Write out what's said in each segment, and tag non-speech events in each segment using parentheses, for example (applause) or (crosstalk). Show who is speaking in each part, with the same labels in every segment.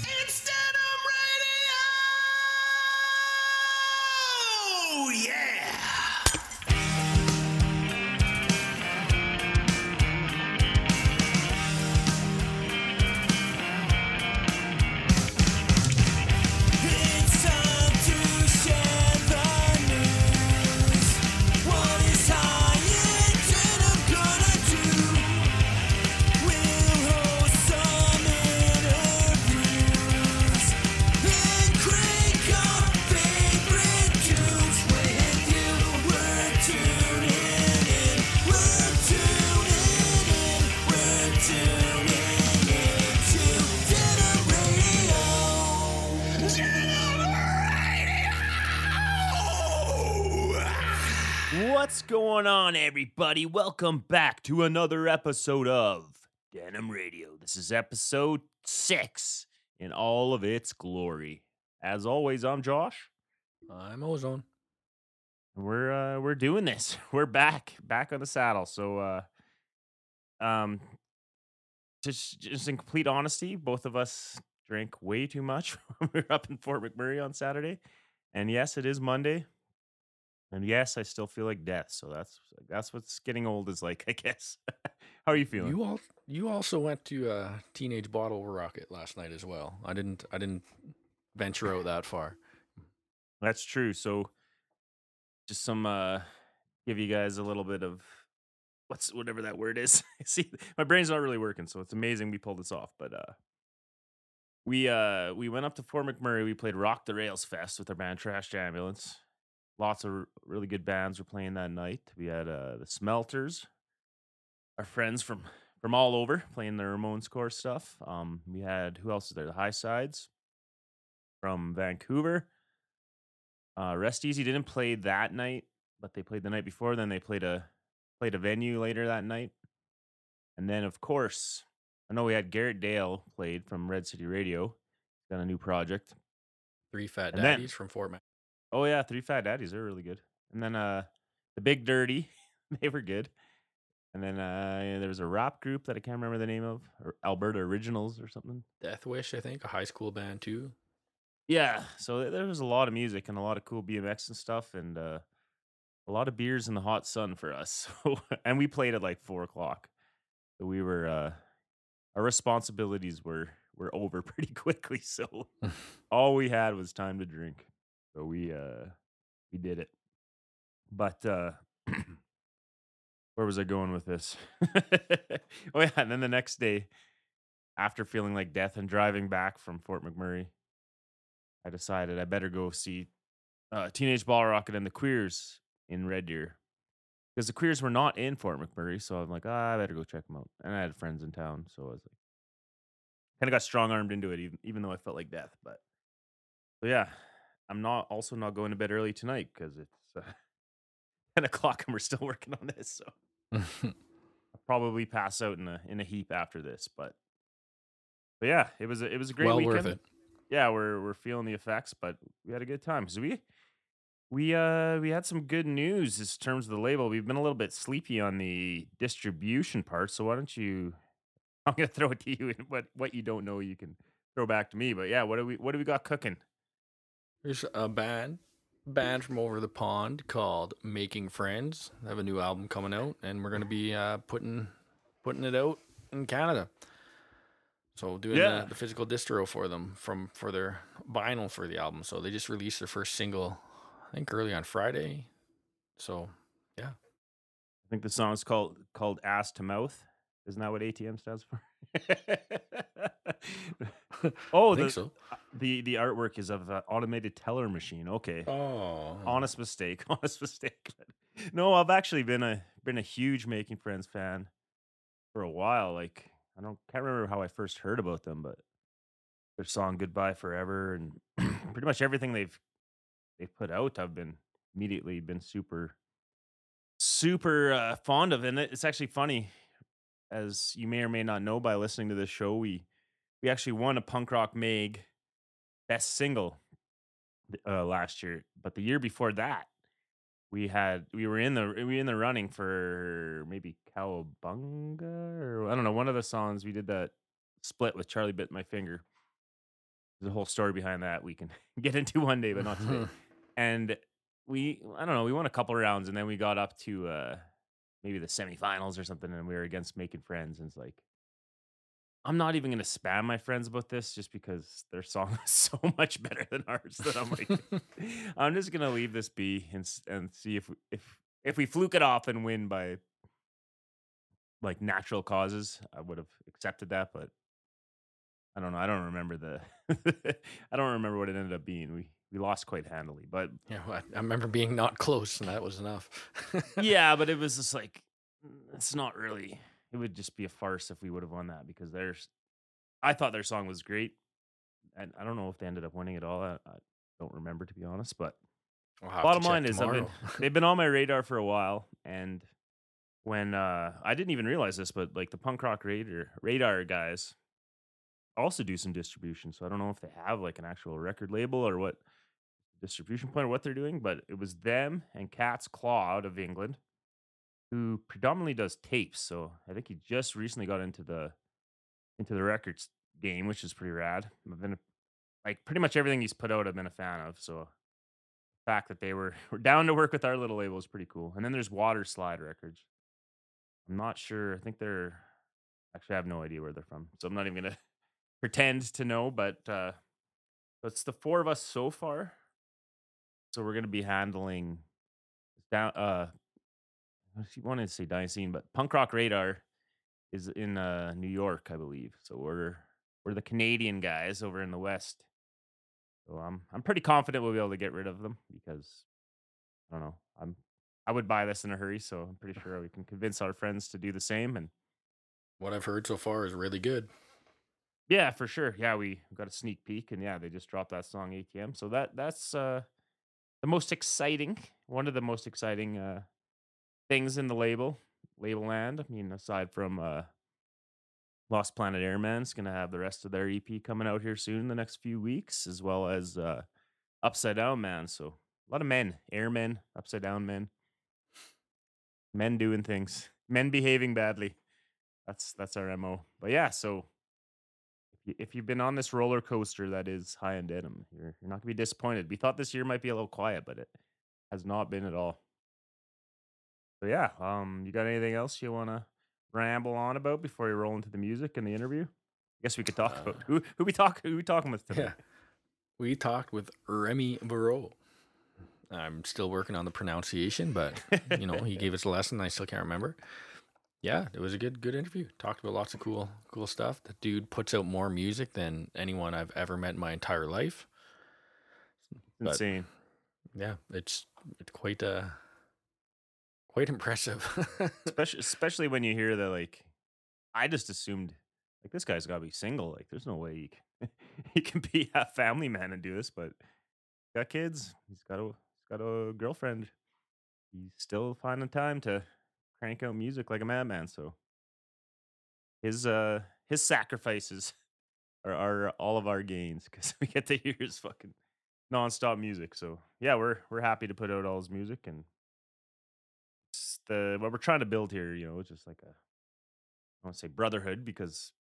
Speaker 1: It's
Speaker 2: everybody? Welcome back to another episode of Denim Radio. This is episode six in all of its glory. As always, I'm Josh.
Speaker 3: I'm Ozone.
Speaker 2: We're uh, we're doing this. (laughs) We're back, back on the saddle. So, uh, um, just just in complete honesty, both of us drank way too much (laughs) when we were up in Fort McMurray on Saturday, and yes, it is Monday. And yes, I still feel like death. So that's that's what's getting old is like, (laughs) I guess. How are you feeling?
Speaker 3: You all you also went to uh, Teenage Bottle Rocket last night as well. I didn't I didn't venture out that far.
Speaker 2: That's true. So just some uh give you guys a little bit of what's whatever that word is. (laughs) See, my brain's not really working, so it's amazing we pulled this off. But uh we uh we went up to Fort McMurray, we played Rock the Rails Fest with our band Trash Ambulance. Lots of really good bands were playing that night. We had uh the Smelters, our friends from from all over playing the Ramones core stuff. Um we had who else is there? The High Sides from Vancouver. Uh, Rest Easy didn't play that night, but they played the night before. Then they played a played a venue later that night, and then of course, I know we had Garrett Dale played from Red City Radio. Got a new project.
Speaker 3: Three fat
Speaker 2: And then-
Speaker 3: daddies from Fort Mac.
Speaker 2: Oh yeah, Three Fat Daddies, they're really good. And then uh, the Big Dirty, (laughs) they were good. And then uh, there was a rap group that I can't remember the name of, or Alberta Originals or something.
Speaker 3: Death Wish, I think, a high school band too.
Speaker 2: Yeah, so there was a lot of music and a lot of cool BMX and stuff, and uh, a lot of beers in the hot sun for us. (laughs) So, and we played at like four o'clock. So we were uh, our responsibilities were were over (laughs) pretty quickly. So all we had was time to drink. So we uh, we did it. But uh, (clears throat) where was I going with this? (laughs) oh yeah, and then the next day, after feeling like death and driving back from Fort McMurray. I decided I better go see uh, Teenage Bottle Rocket and the Queers in Red Deer because the Queers were not in Fort McMurray. So I'm like, ah, I better go check them out. And I had friends in town, so I was like, kind of got strong armed into it, even even though I felt like death. But so yeah, I'm not also not going to bed early tonight because it's uh, (laughs) ten o'clock and we're still (laughs) working on this. So (laughs) I'll probably pass out in a in a heap after this. But but yeah, it was a, it was a great
Speaker 3: well
Speaker 2: weekend
Speaker 3: worth it.
Speaker 2: yeah, we're we're feeling the effects, but we had a good time. So we we uh we had some good news in terms of the label. We've been a little bit sleepy on the distribution part, so why don't you? I'm gonna throw it to you, and what what you don't know, you can throw back to me. But yeah, what do we what do we got cooking?
Speaker 3: There's a band band from over the pond called Making Friends. They have a new album coming out, and we're gonna be uh, putting putting it out in Canada. So doing
Speaker 2: Yeah.
Speaker 3: the, the physical distro for them from for their vinyl for the album. So they just released their first single, I think early on Friday. So yeah,
Speaker 2: I think the song is called called "Ass to Mouth." Isn't that what ATM stands for? (laughs) oh,
Speaker 3: I think
Speaker 2: the,
Speaker 3: so.
Speaker 2: the the artwork is of an automated teller machine. Okay.
Speaker 3: Oh,
Speaker 2: honest mistake (laughs) honest mistake (laughs) no i've actually been a been a huge making friends fan for a while like i don't can't remember how i first heard about them but their song goodbye forever and (clears throat) pretty much everything they've they've put out i've been immediately been super super uh, fond of and it's actually funny as you may or may not know by listening to this show we we actually won a punk rock mag best single uh, last year, but the year before that, we had we were in the we were in the running for maybe Cowabunga or I don't know one of the songs we did that split with Charlie bit my finger, There's a whole story behind that we can (laughs) get into one day, but not today. (laughs) and we, I don't know, we won a couple rounds, and then we got up to uh maybe the semifinals or something, and we were against making friends, and it's like. I'm not even gonna spam my friends about this just because their song (laughs) is so much better than ours that I'm like, (laughs) I'm just gonna leave this be and and see if we- if if we fluke it off and win by like natural causes, I would have accepted that, but I don't know. I don't remember the (laughs) I don't remember what it ended up being. We we lost quite handily, but
Speaker 3: Yeah, well, I remember being not close, and that was enough. (laughs)
Speaker 2: yeah, but it was just like mm, it's not really. It would just be a farce if we would have won that because there's. I thought their song was great, and I don't know if they ended up winning at all. I, I don't remember to be honest, but bottom line is I've been, (laughs) they've been on my radar for a while, and when uh, I didn't even realize this, but like the punk rock radar radar guys also do some distribution. So I don't know if they have like an actual record label or what distribution point or what they're doing, but it was them and Cat's Claw out of England who predominantly does tapes. So I think he just recently got into the into the records game, which is pretty rad. I've been like pretty much everything he's put out I've been a fan of. So the fact that they were (laughs) were down to work with our little label is pretty cool. And then there's Water Slide Records. I'm not sure. I think they're actually I have no idea where they're from. So I'm not even gonna (laughs) pretend to know, but uh it's the four of us so far. So we're gonna be handling down uh I wanted to say Dicene, but Punk Rock Radar is in uh New York, I believe. So we're we're the Canadian guys over in the West. So I'm I'm pretty confident we'll be able to get rid of them because I don't know. I'm I would buy this in a hurry, so I'm pretty sure we can convince our friends to do the same. And
Speaker 3: What I've heard so far is really good.
Speaker 2: yeah, for sure. Yeah, we got a sneak peek, and yeah, they just dropped that song ATM. So that that's uh the most exciting, one of the most exciting uh things in the label label land. I mean, aside from uh Lost Planet Airman's gonna have the rest of their EP coming out here soon in the next few weeks, as well as uh Upside Down Man. So a lot of men, airmen, upside down men, men doing things, men behaving badly. That's that's our mo. But yeah, so if you, if you've been on this roller coaster that is high and denim, you're you're not gonna be disappointed. We thought this year might be a little quiet, but it has not been at all. So yeah, um, you got anything else you want to ramble on about before we roll into the music and the interview? I guess we could talk about
Speaker 3: Uh,
Speaker 2: who who we talk who we talking with today.
Speaker 3: Yeah. We talked with Remy Verreault. I'm still working on the pronunciation, but you know, he gave us a lesson. I still can't remember. Yeah, it was a good good interview. Talked about lots of cool cool stuff. The dude puts out more music than anyone I've ever met in my entire life. but-
Speaker 2: Insane.
Speaker 3: Yeah, it's it's quite uh quite (laughs) impressive.
Speaker 2: especially (laughs) especially when you hear that like I just assumed like this guy's got to be single. Like there's no way he can (laughs) he can be a family man and do this, but he's got kids. He's got a he's got a girlfriend. He's still finding time to crank out music like a madman. So his uh his sacrifices (laughs) are, are all of our gains because (laughs) we get to hear his fucking nonstop music. So yeah, we're we're happy to put out all his music and it's the what we're trying to build here, you know, it's just like a I want to say brotherhood because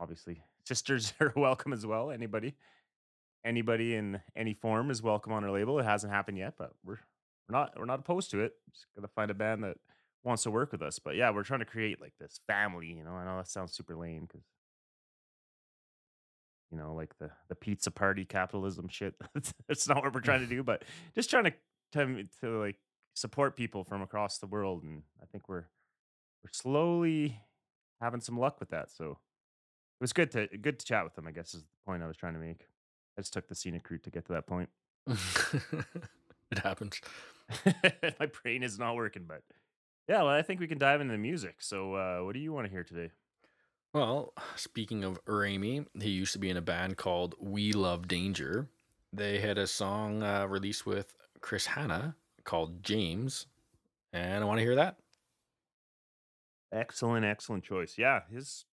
Speaker 2: obviously (laughs) sisters are welcome as well. Anybody, anybody in any form is welcome on our label. It hasn't happened yet, but we're we're not we're not opposed to it. Just gotta find a band that wants to work with us. But yeah, we're trying to create like this family. You know, I know that sounds super lame because you know, like the the pizza party capitalism shit. (laughs) That's, not what we're trying to (laughs) do, but just trying to to to like support people from across the world, and I think we're we're slowly having some luck with that. So it was good to good to chat with them. I guess is the point I was trying to make. I just took the scenic route to get to that point. (laughs) (laughs)
Speaker 3: it happens. (laughs)
Speaker 2: My brain is not working, but yeah, well, I think we can dive into the music. So, uh, what do you want to hear today?
Speaker 3: Well, speaking of Remy, he used to be in a band called We Love Danger. They had a song uh, released with Chris Hannah called James, and I want to hear that.
Speaker 2: Excellent, excellent choice. Yeah, his.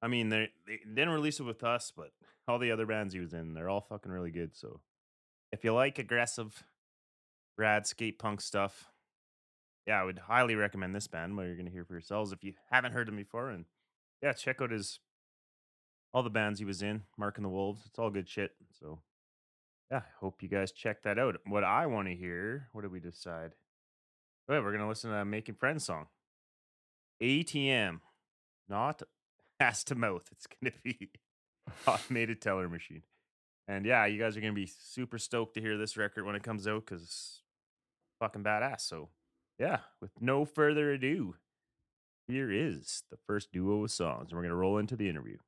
Speaker 2: I mean, they they didn't release it with us, but all the other bands he was in, they're all fucking really good. So, if you like aggressive, rad skate punk stuff, yeah, I would highly recommend this band. What you're gonna hear for yourselves if you haven't heard him before, and yeah, check out his
Speaker 1: all the bands he was in, Marking the Wolves. It's all good shit. So, yeah, hope you guys check that out. What I want to hear, what did we decide? Oh, yeah, we're gonna listen to that Making Friends song. ATM, not (laughs) ass to mouth. It's gonna be (laughs) automated teller machine. And yeah, you guys are gonna be super stoked to hear this record when it comes out because fucking badass. So yeah, with no further ado, here is the first duo of songs, and we're gonna roll into the interview.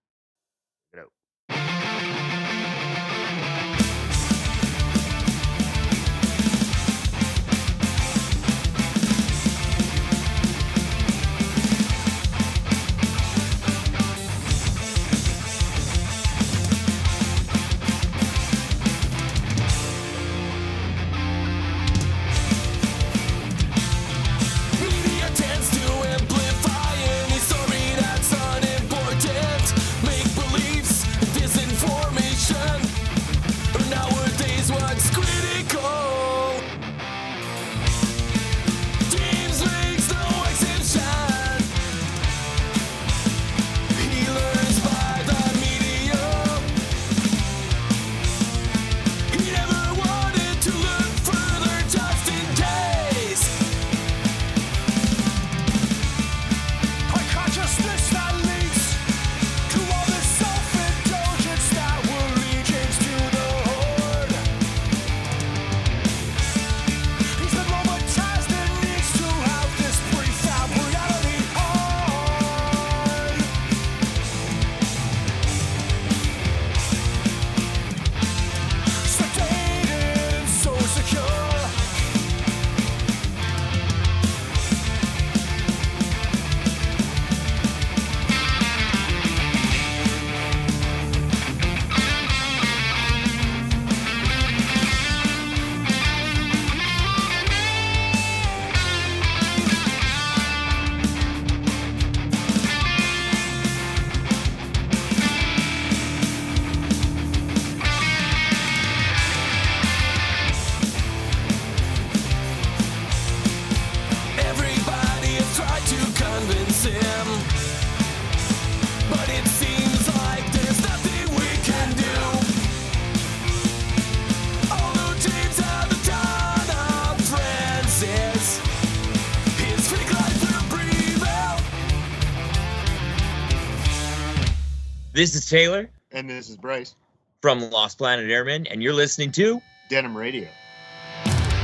Speaker 4: This
Speaker 5: is Taylor
Speaker 6: And this is Bryce,
Speaker 5: from Lost Planet Airmen, and you're listening to
Speaker 6: Denim Radio.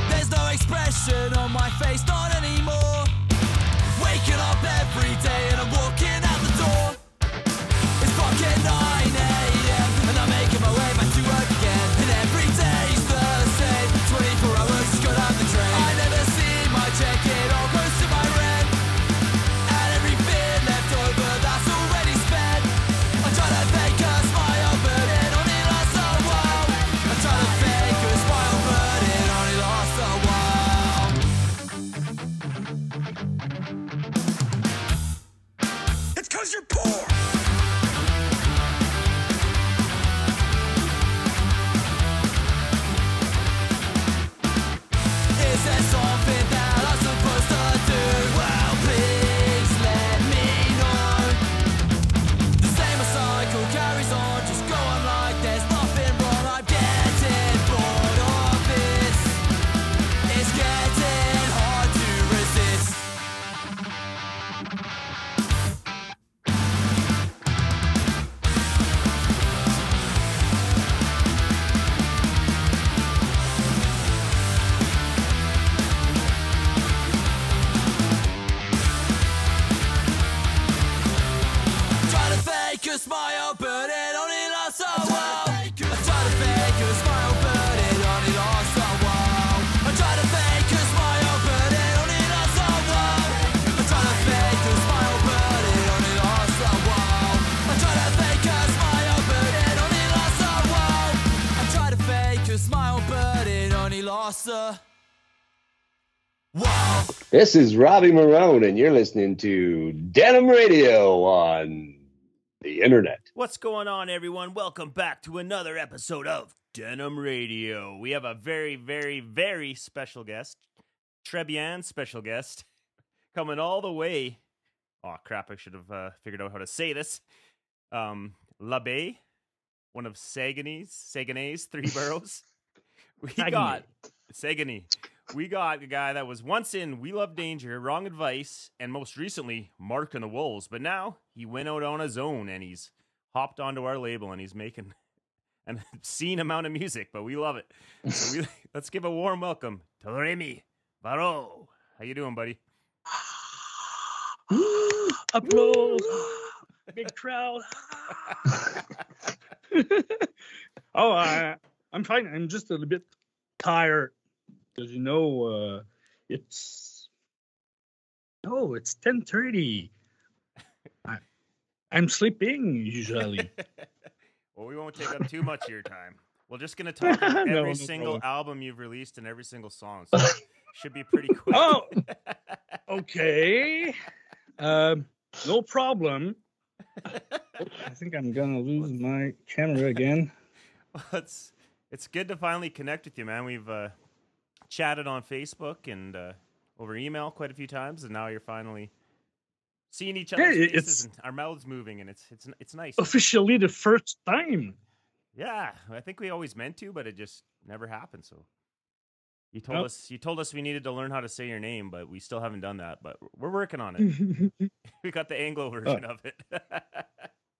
Speaker 4: There's no expression on my face, not anymore. Waking up every day and I'm walking it only lasts a while. This
Speaker 7: is Robbie Marone, and you're listening to Denim Radio on the internet.
Speaker 1: What's going on, everyone? Welcome back to another episode of Denim Radio. We have a very, very, very special guest, Trebian special guest, (laughs) coming all the way. Oh crap! I should have uh, figured out how to say this. Um,
Speaker 2: La Baie, one of Saguenay's Saguenay's three (laughs) boroughs. We
Speaker 8: Saguenay.
Speaker 2: got Saguenay. We got a guy that was once in We Love Danger, Wrong Advice, and most recently Mark and the Wolves. But now he went out on his own and he's hopped onto our label and he's making (laughs) an obscene amount of music, but we love it. So we, (laughs) let's give a warm welcome to Remy Verreault. How you doing, buddy? (gasps)
Speaker 8: Applause. Big crowd. (laughs) oh, I, I'm fine. I'm just a little bit tired because you know uh, it's oh, it's 10:30. (laughs) I, I'm sleeping usually. (laughs)
Speaker 2: well, we won't take up too much of your time. We're just gonna (laughs) talk about every
Speaker 8: no
Speaker 2: single
Speaker 8: problem.
Speaker 2: album you've released and every single song. So should be pretty quick.
Speaker 8: Oh, okay. Um, no problem. I think I'm gonna lose my camera again.
Speaker 2: Well, it's good to finally connect with you, man. We've uh, chatted on Facebook and uh, over email quite a few times, and now you're finally seeing each
Speaker 8: Yeah,
Speaker 2: other's
Speaker 8: it-
Speaker 2: faces
Speaker 8: it's-
Speaker 2: and our mouths moving, and it's it's it's nice.
Speaker 8: Officially, the first time.
Speaker 2: Yeah, I think we always meant to, but it just never happened. So you told
Speaker 8: Nope.
Speaker 2: us you told us we needed to learn how to say your name, but we still haven't done that. But we're working on it. (laughs) (laughs) we got the Anglo version of it. (laughs)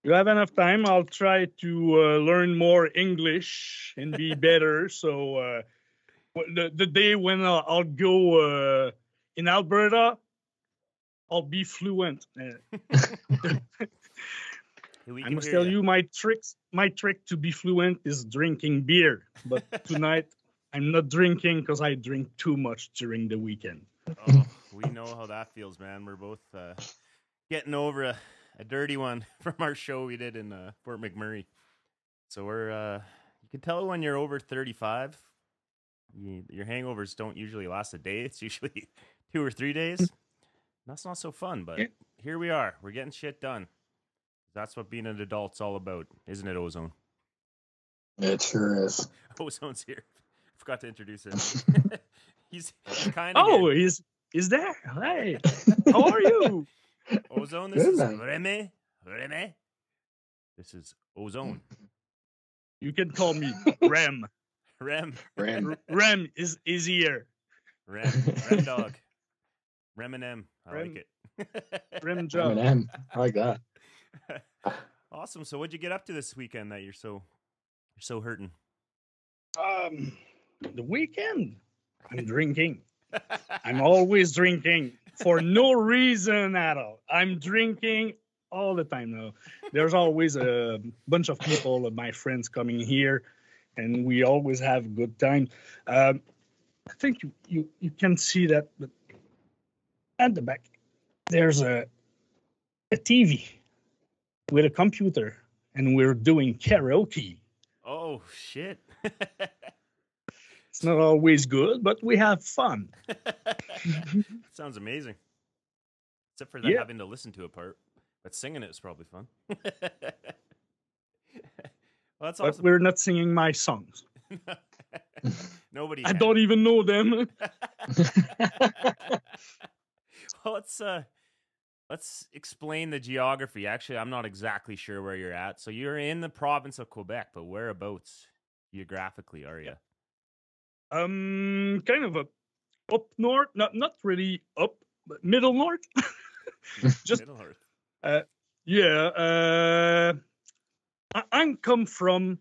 Speaker 8: you have enough time. I'll try to uh, learn more English and be (laughs) better. so uh, the the day when I'll, I'll go uh, in Alberta, I'll be fluent. Uh, (laughs) I must tell you, my tricks. My trick to be fluent is drinking beer. But (laughs) tonight, I'm not drinking because I drink too much during the weekend.
Speaker 2: Oh, we know how that feels, man. We're both uh, getting over a, a dirty one (laughs) from our show we did in uh, Fort McMurray. So we're uh, you can tell when you're over 35. You, your hangovers don't usually last a day. It's usually (laughs) two or three days. That's not so fun, but here we are. We're getting shit done. That's what being an adult's all about, isn't it, Ozone?
Speaker 9: It sure is. (laughs)
Speaker 2: Ozone's here. I Forgot to introduce him. he's kind of
Speaker 8: Oh, he's—he's there? Hey, how are you?
Speaker 2: Ozone, this
Speaker 9: Good,
Speaker 2: is
Speaker 9: man.
Speaker 2: Reme. Reme. This is Ozone.
Speaker 8: You can call me (laughs) Rem.
Speaker 2: Rem.
Speaker 9: Ram.
Speaker 8: R- Rem is is here.
Speaker 2: Rem. Rem dog. Rem and M. I
Speaker 8: Rem-
Speaker 2: like it.
Speaker 8: Rem (laughs) Joe.
Speaker 9: Eminem. I like that. (laughs)
Speaker 2: awesome. So what'd you get up to this weekend that you're so you're so hurting?
Speaker 8: Um, the weekend, I'm drinking. I'm always drinking for no reason at all. I'm drinking all the time now. There's always a bunch of people, my friends coming here, and we always have good time. Um, I think you, you, you can see that but at the back. There's a, a TV with a computer, and we're doing karaoke.
Speaker 2: oh shit. (laughs)
Speaker 8: It's not always good, but we have fun. (laughs)
Speaker 2: Sounds amazing. Except for that
Speaker 8: Yeah.
Speaker 2: having to listen to a part. But singing it is probably fun. (laughs) well, that's
Speaker 8: But
Speaker 2: awesome.
Speaker 8: we're not singing my songs. (laughs)
Speaker 2: Nobody.
Speaker 8: I don't even know them.
Speaker 2: well, let's uh, let's explain the geography. Actually, I'm not exactly sure where you're at. So you're in the province of Quebec, but whereabouts geographically are you?
Speaker 8: Um, kind of a up north, not not really up, but middle north. (laughs) Just
Speaker 2: Middle Earth.
Speaker 8: yeah. Uh, I, I'm come from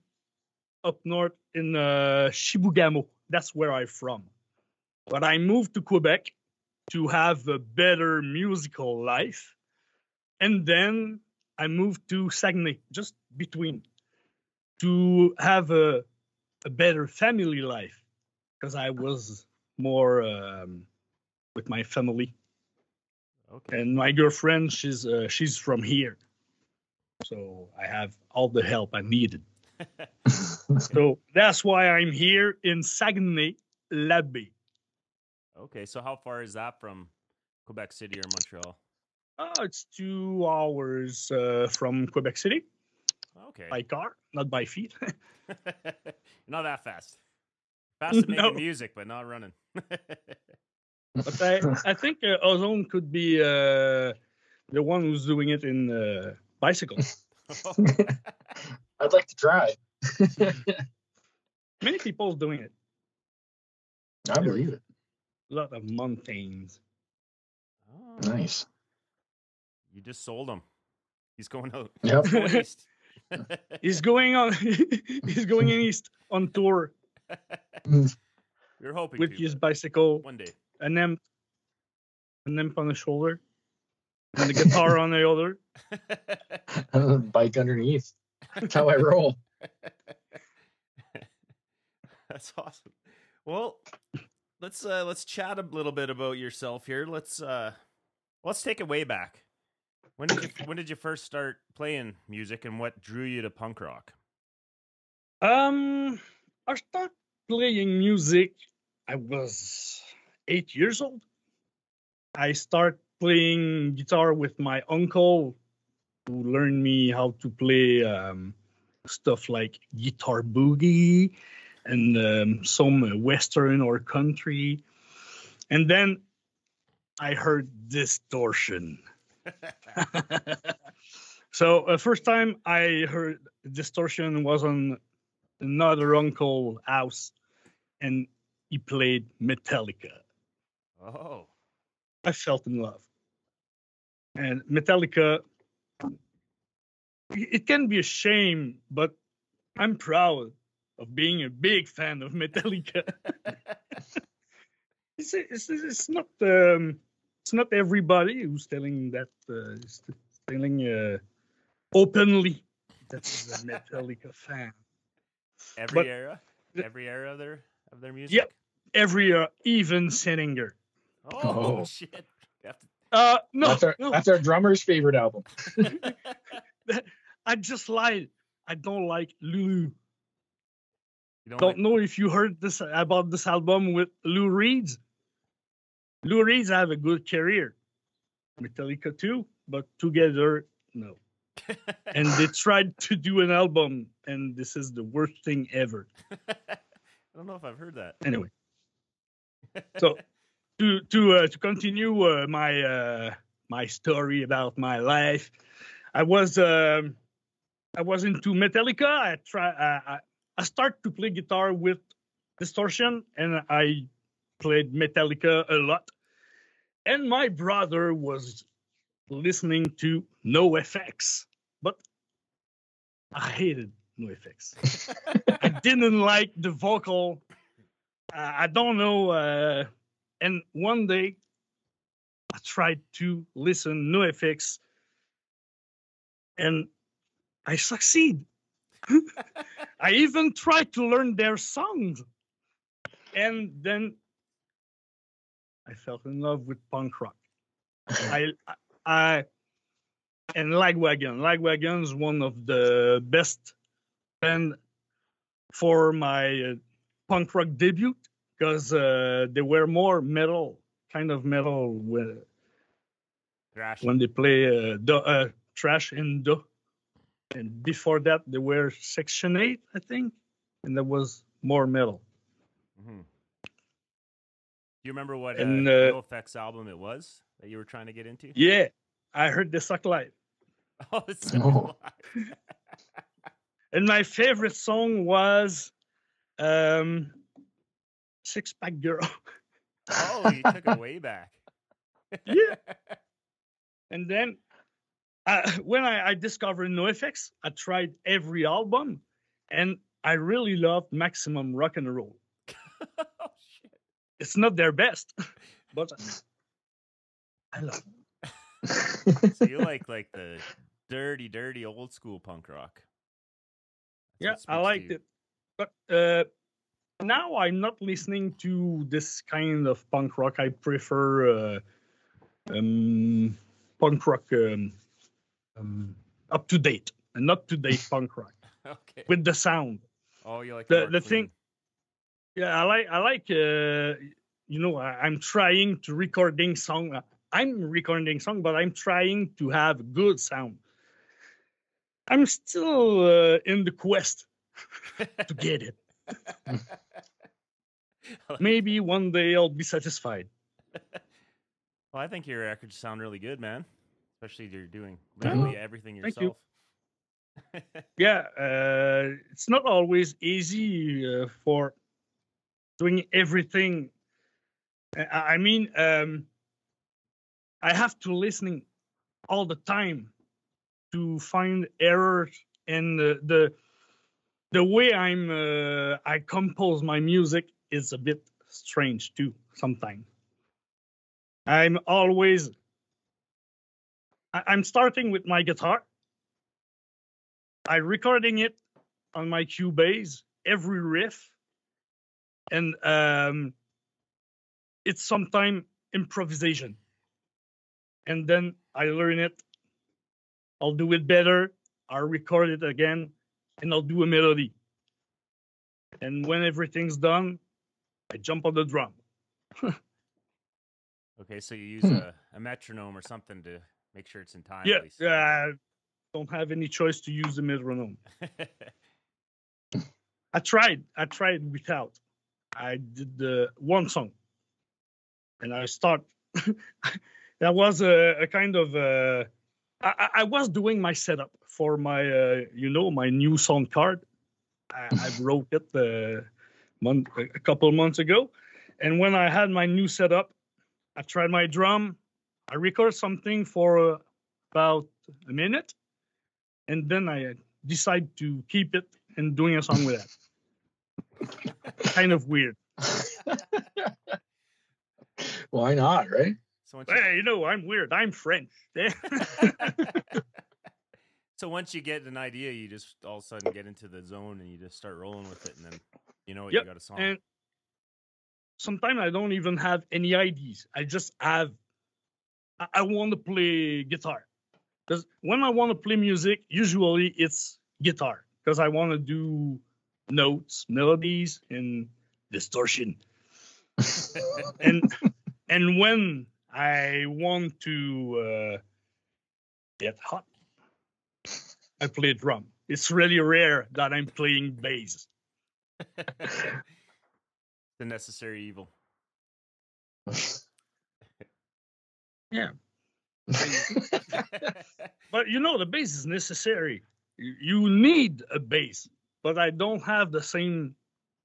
Speaker 8: up north in uh, Chibougamau. That's where I'm from. But I moved to Quebec to have a better musical life, and then I moved to Saguenay, just between, to have a a better family life, because I was more um, with my family
Speaker 2: Okay.
Speaker 8: and my girlfriend she's uh, she's from here so i have all the help i needed (laughs) so that's why i'm here in saguenay La Baie
Speaker 2: okay. So how far is that from Quebec City or Montreal?
Speaker 8: oh it's two hours uh, from quebec city
Speaker 2: Okay.
Speaker 8: by car not by feet (laughs) (laughs)
Speaker 2: not that fast. Fast at making
Speaker 8: No.
Speaker 2: music, but not running. (laughs)
Speaker 8: but i, I think uh, ozone could be uh, the one who's doing it in uh, bicycle (laughs) (laughs)
Speaker 9: I'd like to try.
Speaker 8: Many people doing it.
Speaker 9: I believe it.
Speaker 8: A lot of mountains.
Speaker 2: Oh,
Speaker 9: Nice.
Speaker 2: You just sold him. He's going out.
Speaker 9: Yep.
Speaker 2: He's going east.
Speaker 8: He's going on. he's going east on tour
Speaker 2: we were hoping
Speaker 8: with
Speaker 2: to,
Speaker 8: his bicycle,
Speaker 2: one day.
Speaker 8: an imp, an imp on the shoulder, and the guitar on the other.
Speaker 9: And (laughs) (laughs) bike underneath. That's how I roll. (laughs)
Speaker 2: That's awesome. Well, let's uh let's chat a little bit about yourself here. Let's uh let's take it way back. When did you (clears throat) when did you first start playing music and what drew you to punk rock?
Speaker 8: Um, I started playing music. I was eight years old. I start playing guitar with my uncle, who learned me how to play um, stuff like guitar boogie and um, some western or country. And then I heard distortion. (laughs) so uh, first time I heard distortion was on another uncle house and he played Metallica.
Speaker 2: Oh.
Speaker 8: I felt in love. And Metallica it can be a shame, but I'm proud of being a big fan of Metallica. (laughs) it's, it's, it's not um, it's not everybody who's telling that uh, telling uh, openly that is a Metallica fan.
Speaker 2: Every
Speaker 8: But-
Speaker 2: era? Every era their of their music?
Speaker 8: Yep. Every uh, even St. Anger.
Speaker 2: Oh,
Speaker 9: Oh. (laughs)
Speaker 2: shit. To-
Speaker 8: Uh, no,
Speaker 9: that's, our,
Speaker 8: no,
Speaker 9: that's our drummer's favorite album. (laughs) (laughs)
Speaker 8: I just lied. I don't like Lulu.
Speaker 2: You don't
Speaker 8: Don't
Speaker 2: like-
Speaker 8: know if you heard this about this album with Lou Reed. Lou Reed have a good career. Metallica too, but together, no. And they tried to do an album, and this is the worst thing ever.
Speaker 2: I don't know if I've heard that.
Speaker 8: Anyway, (laughs) so to to uh, to continue uh, my uh, my story about my life, I was um, I was into Metallica. I try I, I start to play guitar with distortion, and I played Metallica a lot. And my brother was listening to NoFX, but I hated NoFX. I didn't like the vocal. Uh, I don't know. Uh, and one day, I tried to listen NoFX, and I succeed. (laughs) I even tried to learn their songs, and then I fell in love with punk rock. (laughs) I, I, I and Lagwagon. Lagwagon is one of the best band for my uh, punk rock debut because uh, they were more metal, kind of metal when,
Speaker 2: Thrash.
Speaker 8: when they play uh, the, uh, trash and the. And before that, they were Section 8, I think, and that was more metal.
Speaker 2: Mm-hmm. Do you remember what uh,
Speaker 8: And, uh,
Speaker 2: NoFX album it was that you were trying to get into?
Speaker 8: Yeah, I heard they suck live.
Speaker 2: Oh, (laughs) it's (laughs)
Speaker 9: Oh.
Speaker 8: And my favorite song was um, Six Pack Girl.
Speaker 2: oh, you took it way back. (laughs)
Speaker 8: Yeah. And then uh, when I, I discovered NoFX, I tried every album and I really loved Maximum Rock and Roll. (laughs)
Speaker 2: oh shit.
Speaker 8: It's not their best, (laughs) but I love it.
Speaker 2: So you like like the dirty, dirty old school punk rock.
Speaker 8: Yeah, I liked it. But uh, now I'm not listening to this kind of punk rock. I prefer uh, um, punk rock um, um, up to date and not to date (laughs) punk rock
Speaker 2: Okay.
Speaker 8: with the sound.
Speaker 2: oh, you like
Speaker 8: the- the thing- Yeah, I like I like uh, you know I, I'm trying to recording song. I'm recording song, but I'm trying to have good sound. I'm still uh, in the quest (laughs) to get it. (laughs) Maybe one day I'll be satisfied. (laughs)
Speaker 2: Well, I think your records sound really good, man. Especially you're doing
Speaker 8: Yeah.
Speaker 2: literally everything
Speaker 8: Thank you.
Speaker 2: yourself.
Speaker 8: yeah, uh, it's not always easy uh, for doing everything. I I mean, um, I have to listening all the time to find errors and the the, way I'm uh, I compose my music is a bit strange too sometimes. I'm always I- I'm starting with my guitar. I'm recording it on my Cubase every riff, and um, it's sometime improvisation. And then I learn it. I'll do it better. I'll record it again, and I'll do a melody. And when everything's done, I jump on the drum. (laughs)
Speaker 2: Okay, so you use
Speaker 9: Hmm.
Speaker 2: a, a metronome or something to make sure it's in time.
Speaker 8: Yeah,
Speaker 2: at least.
Speaker 8: uh, don't have any choice to use the metronome. (laughs) I tried. I tried without. I did the one song, and I start. (laughs) that was a, a kind of. Uh, I, I- was doing my setup for my, uh, you know, my new sound card. I, I (laughs) wrote it uh, month, a couple months ago, and when I had my new setup, I tried my drum. I record something for uh, about a minute, and then I decide to keep it and doing a song with that (laughs) kind of weird.
Speaker 9: Why not, right?
Speaker 2: So, once you,
Speaker 8: Hey, you know, I'm weird. I'm French. (laughs) (laughs)
Speaker 2: so once you get an idea, you just all of a sudden get into the zone and you just start rolling with it, and then you know what
Speaker 8: Yep,
Speaker 2: you got a song.
Speaker 8: and sometimes I don't even have any ideas. I just have. I, I want to play guitar because when I want to play music, usually it's guitar because I want to do notes, melodies, and distortion. (laughs) and and when I want to uh, get hot, I play drum. It's really rare that I'm playing bass. (laughs)
Speaker 2: the necessary evil. (laughs) Yeah. (laughs)
Speaker 8: but you know, the bass is necessary. You, you need a bass, but I don't have the same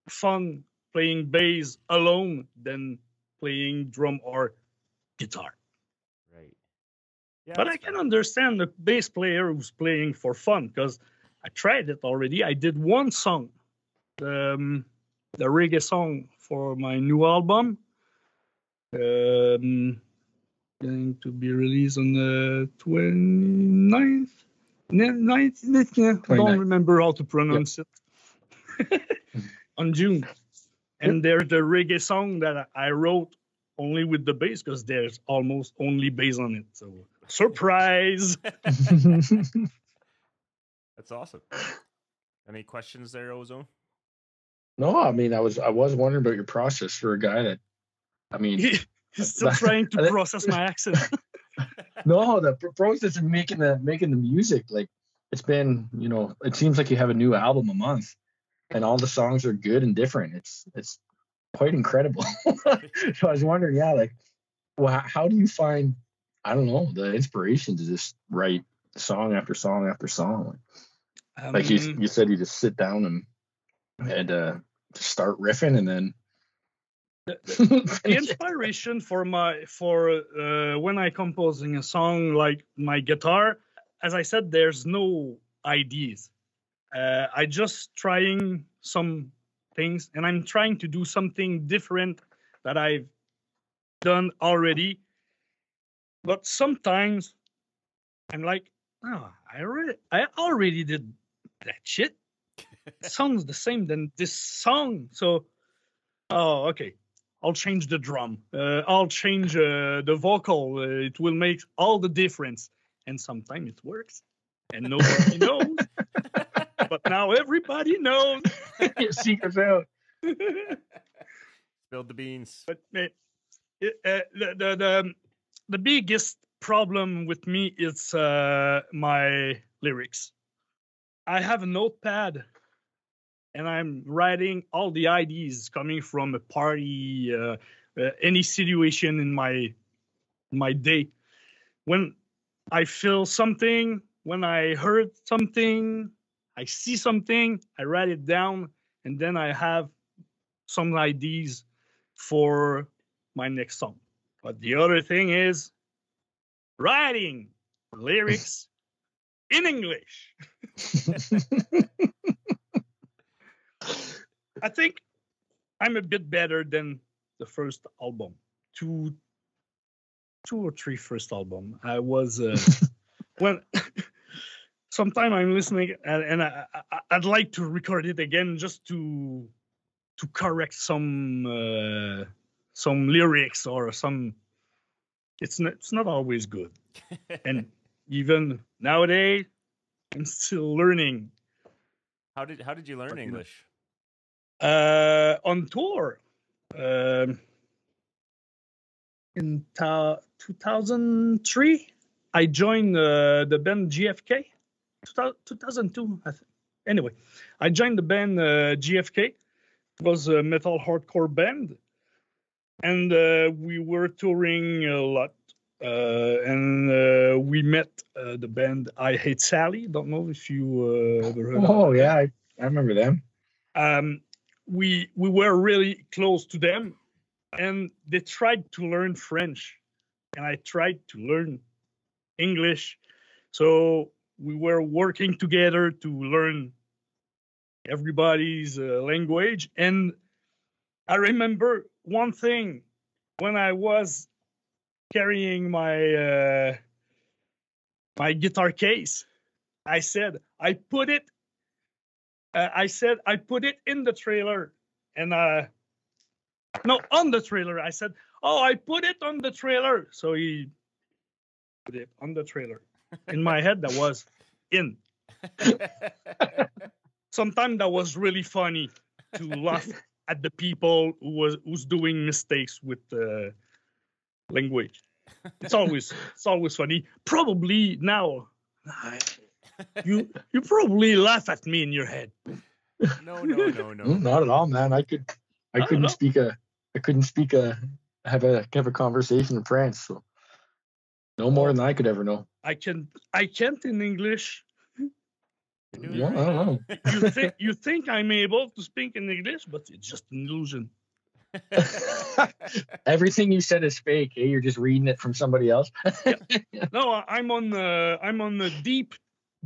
Speaker 8: fun playing bass alone than playing drum or guitar.
Speaker 2: right. Yeah,
Speaker 8: but I can
Speaker 2: fair.
Speaker 8: understand the bass player who's playing for fun because I tried it already. I did one song, um, the reggae song for my new album, um, going to be released on the 29th. Ne- 19th, yeah, I don't remember how to pronounce it. (laughs) on June. And there's the reggae song that I- I wrote only with the bass because there's almost only bass on it. So surprise. (laughs)
Speaker 2: That's awesome. Any questions there, Ozone?
Speaker 9: no, I mean, I was I was wondering about your process for a guy that, I mean,
Speaker 8: He's still (laughs) trying to process my accent. (laughs)
Speaker 9: no, the process of making the making the music, like it's been, you know, it seems like you have a new album a month, and all the songs are good and different. It's it's quite incredible. (laughs) so I was wondering, yeah, like, well, how do you find, I don't know, the inspiration to just write song after song after song? Like, like you
Speaker 8: Um,
Speaker 9: you said, you just sit down and and uh, start riffing, and then.
Speaker 8: the (laughs) inspiration for my for uh, when I composing a song like my guitar, as I said, there's no ideas. Uh, I just trying some things, and I'm trying to do something different that I've done already. But sometimes I'm like, oh, I already I already did that shit. (laughs) Sounds the same than this song, so oh okay. I'll change the drum. Uh, I'll change uh, the vocal. Uh, it will make all the difference. And sometimes it works, and nobody (laughs) knows. (laughs) but now everybody knows. (laughs)
Speaker 9: your secrets out. (laughs)
Speaker 2: Spilled the beans.
Speaker 8: but uh, it, uh, the, the the the biggest problem with me is uh, my lyrics. I have a notepad, and I'm writing all the ideas coming from a party, uh, uh, any situation in my my day. When I feel something, when I heard something, I see something, I write it down, and then I have some ideas for my next song. But the other thing is writing lyrics (laughs) in English. (laughs) I think I'm a bit better than the first album. Two, two or three first album. I was uh, (laughs) when. Sometime I'm listening and, and I, I, I'd like to record it again just to to correct some uh, some lyrics or some. It's not it's not always good, (laughs) and even nowadays I'm still learning.
Speaker 2: how did how did you learn
Speaker 8: But,
Speaker 2: English?
Speaker 8: uh, on tour um, in ta- 2003 i joined uh, the band gfk 2000 2002 I think. anyway i joined the band uh, gfk it was a metal hardcore band and uh, we were touring a lot uh, and uh, we met uh, the band i hate sally don't know if you uh, ever heard
Speaker 9: Oh yeah, I, I remember them.
Speaker 8: um, we we were really close to them, and they tried to learn French, and I tried to learn English. So we were working together to learn everybody's uh, language. And I remember one thing when I was carrying my uh, my guitar case. I said I put it uh, I said I put it in the trailer and uh no on the trailer. I said, "Oh, I put it on the trailer." So he put it on the trailer. In my head that was in. (laughs) Sometimes that was really funny to laugh at the people who was who's doing mistakes with the language. It's always it's always funny. Probably now I- (laughs) you you probably laugh at me in your head.
Speaker 2: no, no, no, no.
Speaker 9: Mm, Not at all, man. I could, I
Speaker 8: don't
Speaker 9: couldn't
Speaker 8: know.
Speaker 9: speak a, I couldn't speak a, have a have a conversation in French. So no more than I could ever know.
Speaker 8: I can I can't in English.
Speaker 2: You're doing
Speaker 9: Well,
Speaker 2: it
Speaker 9: I don't know. (laughs)
Speaker 8: You think you think I'm able to speak in English, but it's just an illusion. (laughs)
Speaker 9: Everything you said is fake. Eh? You're just reading it from somebody else.
Speaker 8: No, (laughs) I'm on the I'm on the deep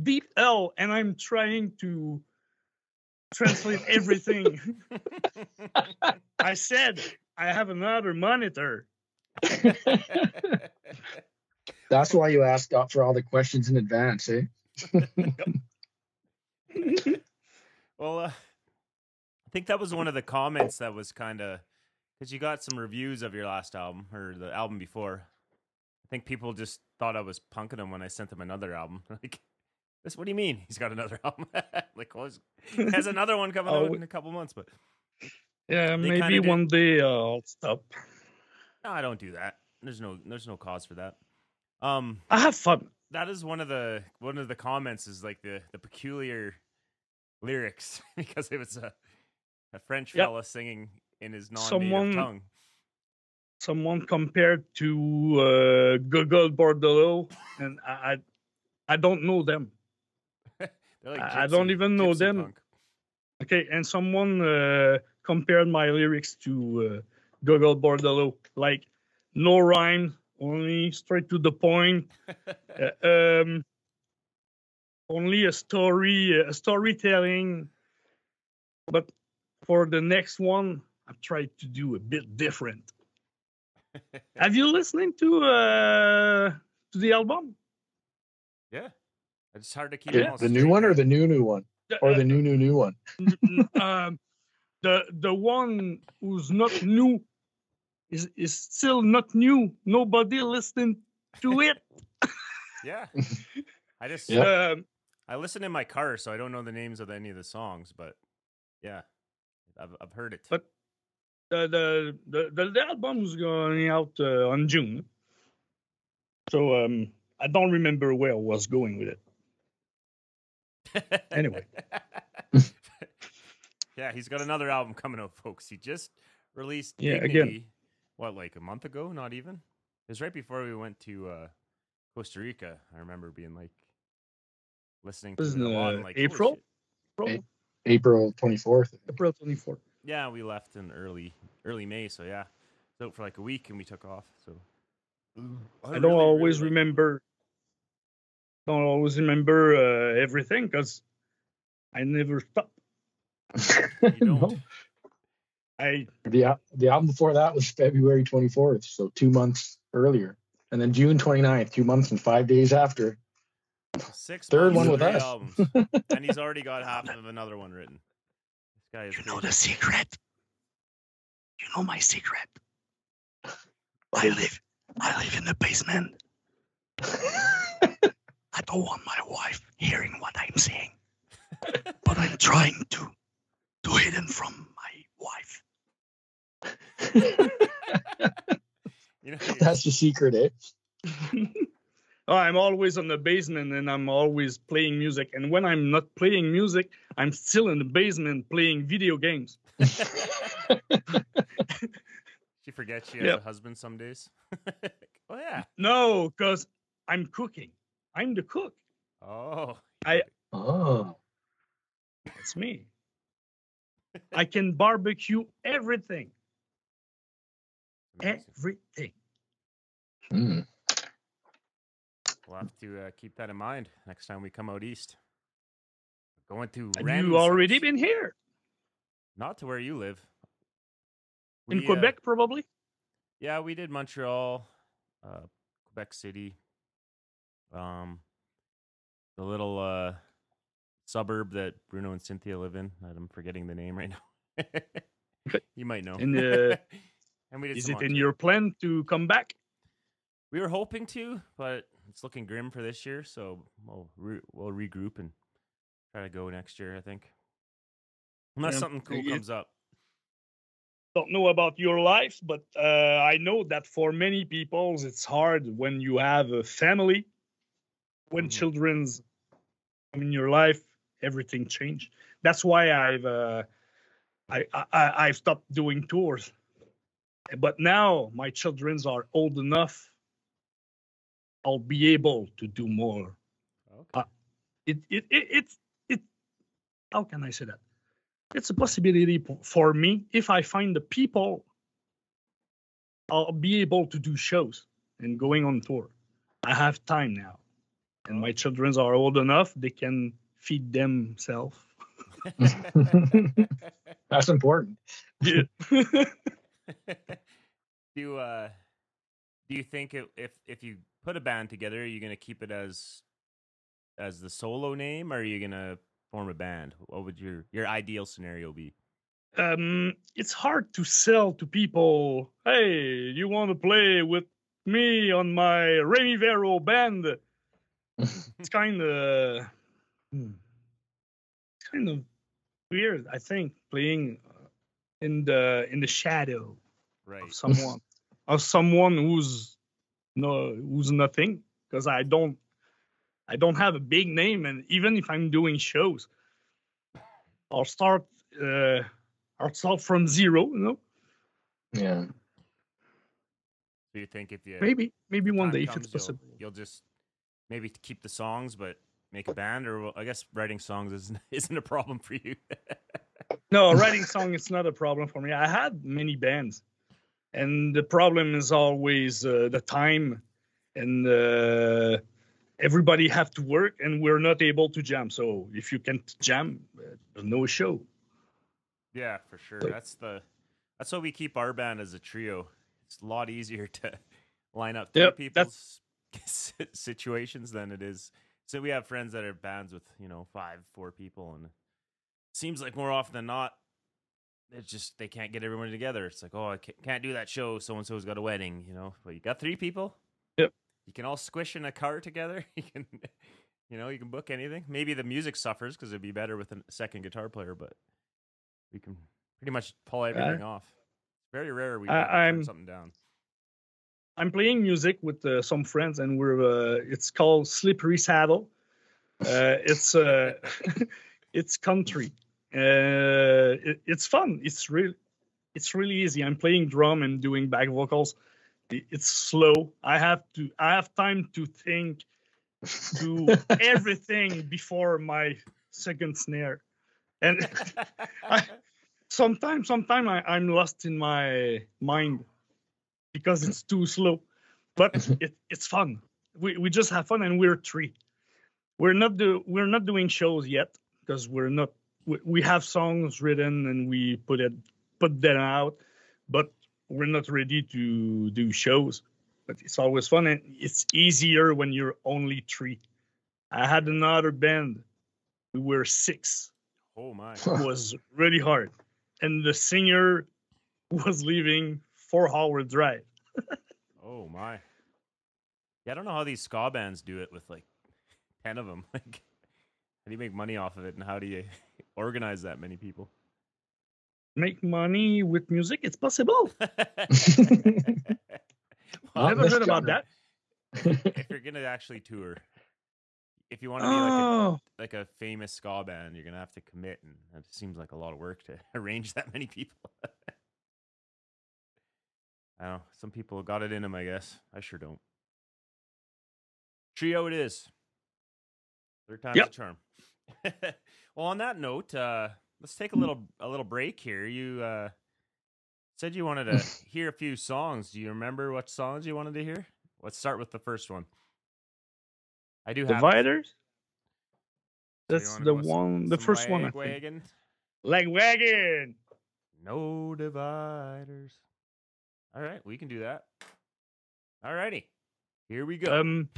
Speaker 8: deep L, and I'm trying to translate everything. I said I have another monitor.
Speaker 9: That's why you asked uh, for all the questions in advance, eh? (laughs)
Speaker 2: well, uh, I think that was one of the comments that was kind of because you got some reviews of your last album or the album before. I think people just thought I was punking them when I sent them another album. (laughs) Like, this, what do you mean? He's got another (laughs) album? like, well, he has another one coming
Speaker 8: Oh,
Speaker 2: out in a couple months, but
Speaker 8: Yeah, maybe
Speaker 2: kinda did-
Speaker 8: one day uh, I'll stop.
Speaker 2: no, I don't do that. There's no, there's no cause for that. Um,
Speaker 8: I have fun.
Speaker 2: that is one of the one of the comments is like the the peculiar lyrics (laughs) because it was a a French
Speaker 8: Yep.
Speaker 2: fella singing in his non-native
Speaker 8: Someone-
Speaker 2: tongue.
Speaker 8: Someone compared to uh, Gogol Bordello, and I, I don't know them. (laughs)
Speaker 2: Like
Speaker 8: I- I don't even know them.
Speaker 2: punk.
Speaker 8: Okay, and someone uh, compared my lyrics to uh, Gogol Bordello, like no rhyme, only straight to the point, (laughs) uh, um, only a story, a storytelling. But for the next one, I've tried to do a bit different. (laughs) Have you listening to uh, to the album?
Speaker 2: yeah, it's hard to keep
Speaker 9: The, the new one or the new new one or
Speaker 8: Uh,
Speaker 9: the new new new one? (laughs)
Speaker 8: um, the the one who's not new is is still not new. Nobody listening to (laughs) it.
Speaker 2: yeah. I just
Speaker 9: Yeah.
Speaker 8: Um,
Speaker 2: I listen in my car, so I don't know the names of any of the songs, but yeah, I've I've heard it.
Speaker 8: but the the the, the, the album's going out uh, on June, so um, I don't remember where I was going with it. (laughs) Anyway. (laughs)
Speaker 2: yeah, he's got another album coming out, folks. He just released
Speaker 8: Yeah,
Speaker 2: Dignity,
Speaker 8: again.
Speaker 2: What, like a month ago? Not even. It was right before we went to uh, Costa Rica. I remember being like, listening to
Speaker 8: Was
Speaker 2: it a
Speaker 8: in,
Speaker 2: lot.
Speaker 8: uh,
Speaker 2: and like, holy
Speaker 8: April?
Speaker 2: shit.
Speaker 9: April 24th.
Speaker 8: April twenty fourth.
Speaker 2: Yeah, we left in early early May, so yeah, it's out for like a week, and we took off. So
Speaker 8: I don't always remember. Don't always remember uh, everything because I never stop. (laughs)
Speaker 2: You don't.
Speaker 9: No.
Speaker 8: I
Speaker 9: The the album before that was February 24th, so two months earlier, and then June 29th, two months and five days after.
Speaker 2: Six
Speaker 9: Third one with us.
Speaker 2: albums, (laughs) and he's already got half of another one written. This guy is
Speaker 8: You know
Speaker 2: crazy.
Speaker 8: the secret. You know my secret. I live. I live in the basement. (laughs) I don't want my wife hearing what I'm saying, but I'm trying to to hidden from my wife. (laughs)
Speaker 2: You know,
Speaker 9: That's the secret, eh? (laughs)
Speaker 8: Oh, I'm always on the basement and I'm always playing music. And when I'm not playing music, I'm still in the basement playing video games. (laughs)
Speaker 2: she forgets she has
Speaker 8: Yep.
Speaker 2: a husband some days. oh yeah.
Speaker 8: No, because I'm cooking. I'm the cook.
Speaker 2: Oh.
Speaker 9: I Oh,
Speaker 8: That's me. I can barbecue everything.
Speaker 2: Amazing.
Speaker 8: Everything.
Speaker 9: Hmm.
Speaker 2: We'll have to uh, keep that in mind next time we come out east. Going to
Speaker 8: Have
Speaker 2: Rennes
Speaker 8: you already been here?
Speaker 2: Not to where you live.
Speaker 8: In
Speaker 2: We, uh,
Speaker 8: Quebec, probably?
Speaker 2: yeah, we did Montreal, uh, Quebec City, um, the little uh, suburb that Bruno and Cynthia live in. I'm forgetting the name right now. (laughs) you might know.
Speaker 8: In the- (laughs)
Speaker 2: and we did
Speaker 8: Is it in your plan to come back?
Speaker 2: We were hoping to, but it's looking grim for this year. So we'll re- we'll regroup and try to go next year. I think, unless
Speaker 8: Yeah,
Speaker 2: something cool
Speaker 8: you-
Speaker 2: comes up.
Speaker 8: don't know about your life, but uh, I know that for many people, it's hard when you have a family, when
Speaker 2: Mhm.
Speaker 8: children's come in your life, everything changed. That's why I've uh, I, I I've stopped doing tours. But now my childrens are old enough. I'll be able to do more.
Speaker 2: Okay.
Speaker 8: Uh, it it it it, it how can I say that? it's a possibility for me if I find the people, I'll be able to do shows and going on tour. I have time now, and my children are old enough; they can feed themselves. (laughs) (laughs)
Speaker 9: that's important.
Speaker 8: Yeah. (laughs) (laughs)
Speaker 2: do you uh do you think it, if if you put a band together, are you gonna keep it as as the solo name, or are you gonna form a band? What would your your ideal scenario be?
Speaker 8: um, it's hard to sell to people. Hey, you want to play with me on my Remy Verreault band? it's kind of kind of weird. I think playing in the in the shadow
Speaker 2: Right.
Speaker 8: of someone of someone who's no who's nothing because I don't I don't have a big name and even if I'm doing shows I'll start uh I'll start from zero you know
Speaker 9: Yeah.
Speaker 2: Do you think if you
Speaker 8: maybe maybe one
Speaker 2: time
Speaker 8: day if it's possible
Speaker 2: You'll, you'll just maybe keep the songs, but make a band, or well, I guess writing songs isn't (laughs) isn't a problem for you. (laughs)
Speaker 8: no writing song is not a problem for me I had many bands and the problem is always uh, the time and uh, everybody have to work and we're not able to jam so if you can't jam uh, no show
Speaker 2: yeah, for sure. That's the that's why we keep our band as a trio. It's a lot easier to (laughs) line up three
Speaker 8: Yep,
Speaker 2: people's (laughs) situations than it is. So we have friends that are bands with you know five, four people, and seems like more often than not, it's just they can't get everyone together. It's like, oh, I can't do that show. So and so's got a wedding, you know. But you got three people.
Speaker 8: Yep.
Speaker 2: You can all squish in a car together. (laughs) You can, you know, you can book anything. Maybe the music suffers because it'd be better with a second guitar player, but we can pretty much pull everything off. Very rare we
Speaker 8: I-
Speaker 2: have to turn
Speaker 8: I'm-
Speaker 2: something down.
Speaker 8: I'm playing music with uh, some friends, and we're uh, it's called Slippery Saddle. Uh, it's uh, (laughs) it's country. Uh, it, it's fun. It's really it's really easy. I'm playing drum and doing back vocals. It's slow. I have to I have time to think to (laughs) everything before my second snare. And (laughs) I, sometimes, sometimes I, I'm lost in my mind because it's too slow. But (laughs) it, it's fun. We, we just have fun, and we're three. We're not do we're not doing shows yet because we're not. We, we have songs written and we put it put them out, but we're not ready to do shows. But it's always fun, and it's easier when you're only three. I had another band. We were six
Speaker 2: oh my. (laughs)
Speaker 8: It was really hard. And the singer was leaving four hour drive. (laughs)
Speaker 2: Oh my. Yeah, I don't know how these ska bands do it with like ten of them. (laughs) Like, how do you make money off of it, and how do you (laughs) organize that many people?
Speaker 8: Make money with music, it's possible. (laughs) (laughs)
Speaker 2: Well,
Speaker 8: Never
Speaker 9: this
Speaker 8: heard about that.
Speaker 2: if you're gonna actually tour, if you want to be like a,
Speaker 8: Oh,
Speaker 2: like a famous ska band, you're gonna have to commit, and it seems like a lot of work to arrange that many people. I don't know. Some people got it in them, I guess. I sure don't. Trio, it is. Third time's
Speaker 8: Yep.
Speaker 2: a charm. (laughs) well, on that note, uh, let's take a little a little break here. You uh, said you wanted to (laughs) hear a few songs. Do you remember what songs you wanted to hear? Let's start with the first one. I do have
Speaker 8: dividers.
Speaker 2: So
Speaker 8: That's the
Speaker 2: go with some-
Speaker 8: one, the
Speaker 2: some
Speaker 8: first one. Leg Wagon? Lagwagon.
Speaker 2: No dividers. All right, we can do that. All righty, here we go.
Speaker 8: Um,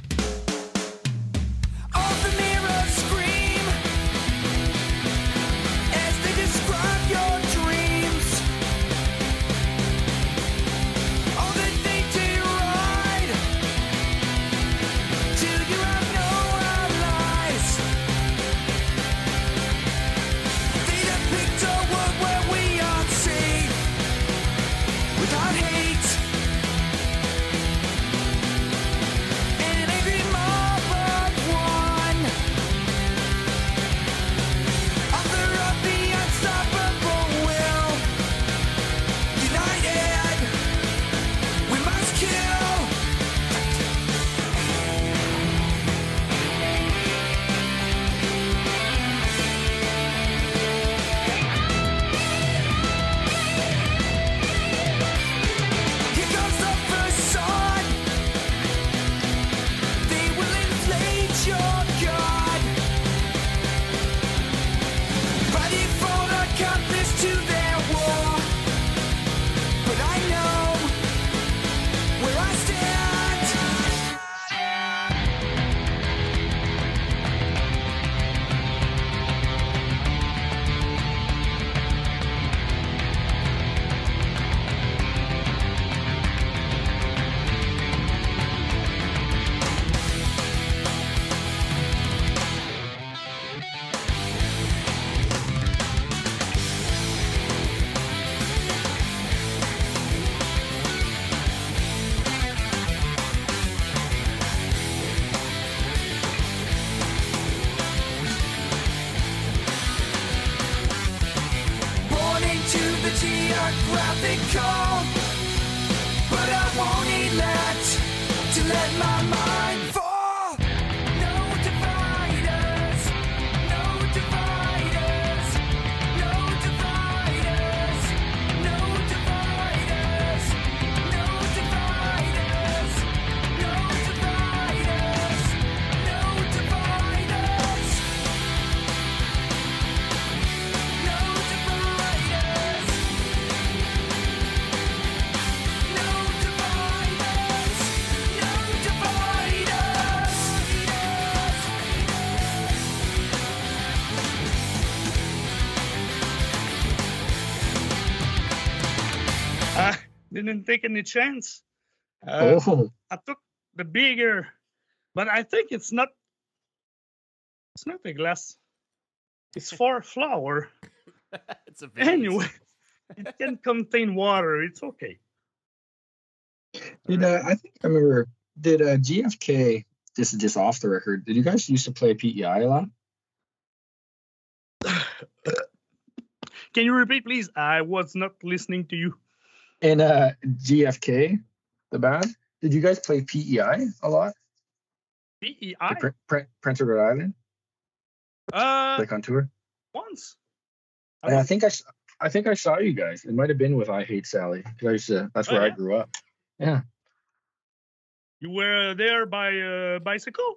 Speaker 1: I
Speaker 8: didn't take any chance. Uh,
Speaker 9: oh,
Speaker 8: I took the bigger, but I think it's not. It's not a glass. It's (laughs) for flour. (laughs)
Speaker 2: it's a vase.
Speaker 8: Anyway, it can (laughs) contain water. It's okay.
Speaker 9: did uh, I think I remember? Did uh, GFK? This is just off the record. Did you guys used to play PEI a lot? (sighs)
Speaker 8: Can you repeat, please? I was not listening to you.
Speaker 9: And uh, GFK, the band. Did you guys play PEI a lot?
Speaker 8: PEI.
Speaker 9: The Prin- Prin- Prince Edward Island,
Speaker 8: Uh,
Speaker 9: like on tour.
Speaker 8: once.
Speaker 9: And I think I, s- I think I saw you guys. It might have been with I Hate Sally. 'cause I used to, that's
Speaker 8: Oh,
Speaker 9: where I grew up. Yeah.
Speaker 8: You were there by uh, bicycle.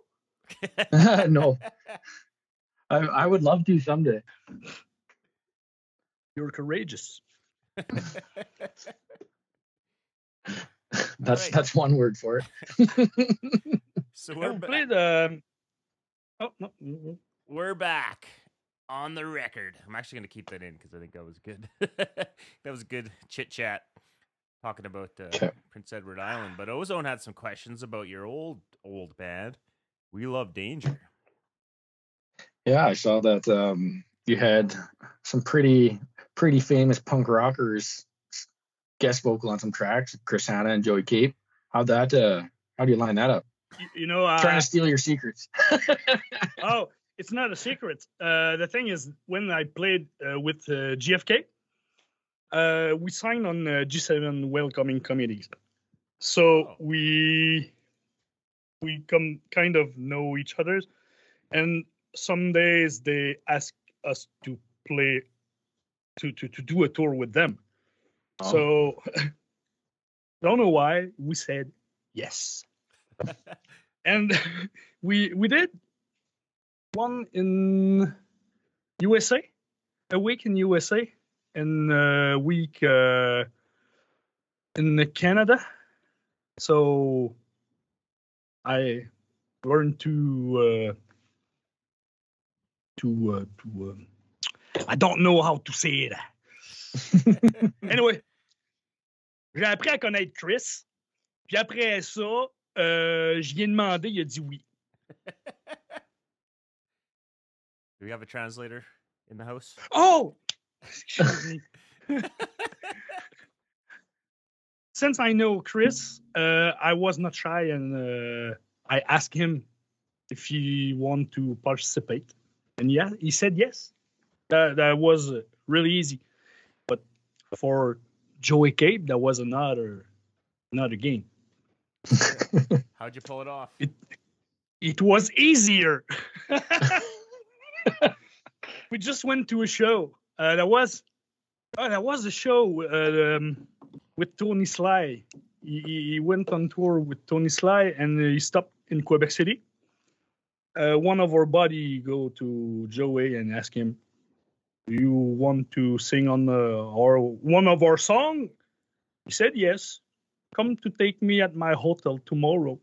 Speaker 8: (laughs) (laughs)
Speaker 9: no, I, I would love to someday.
Speaker 8: You're courageous. (laughs)
Speaker 9: That's
Speaker 2: right.
Speaker 9: that's one word for it. (laughs)
Speaker 2: so we're,
Speaker 8: we
Speaker 2: ba-
Speaker 8: played. Um, oh no. mm, mm.
Speaker 2: we're back on the record. I'm actually going to keep that in because I think that was good. (laughs) that was good chit chat talking about uh,
Speaker 9: Okay.
Speaker 2: Prince Edward Island. But Ozone had some questions about your old old band. We love danger.
Speaker 9: Yeah, I saw that um, you had some pretty pretty famous punk rockers guest vocal on some tracks, Chris Hannah and Joey Cape. How'd that uh how do you line that up?
Speaker 8: You, you know, uh,
Speaker 9: Trying to steal your secrets. (laughs)
Speaker 8: oh, it's not a secret. Uh, the thing is, when I played uh, with uh, GFK, uh, we signed on uh, G7 Welcoming Committees. So we we come kind of know each other, and some days they ask us to play to to to do a tour with them.
Speaker 9: Oh.
Speaker 8: So (laughs) don't know why we said yes, (laughs) and (laughs) we we did one in USA, a week in USA, and a week uh, in Canada. So I learned to uh, to uh, to. Uh, I don't know how to say it. (laughs) anyway, j'ai appris à connaître Chris. Puis après ça, euh, je viens demander, il a dit oui.
Speaker 2: Do we have a translator in the house?
Speaker 8: Oh! Excuse (laughs) me. Since I know Chris, uh, I was not shy and uh, I asked him if he want to participate. And yeah, he said yes. That, that was uh, really easy. But for Joey Cape, that was another another game. (laughs)
Speaker 2: How'd you pull it off?
Speaker 8: It was easier. (laughs) we just went to a show. Uh, that was oh, that was a show uh, um, with Tony Sly. He, he he went on tour with Tony Sly, and he stopped in Quebec City. Uh, one of our buddy go to Joey and ask him, "Do you want to sing on the, our one of our song?" He said yes. Come to take me at my hotel tomorrow,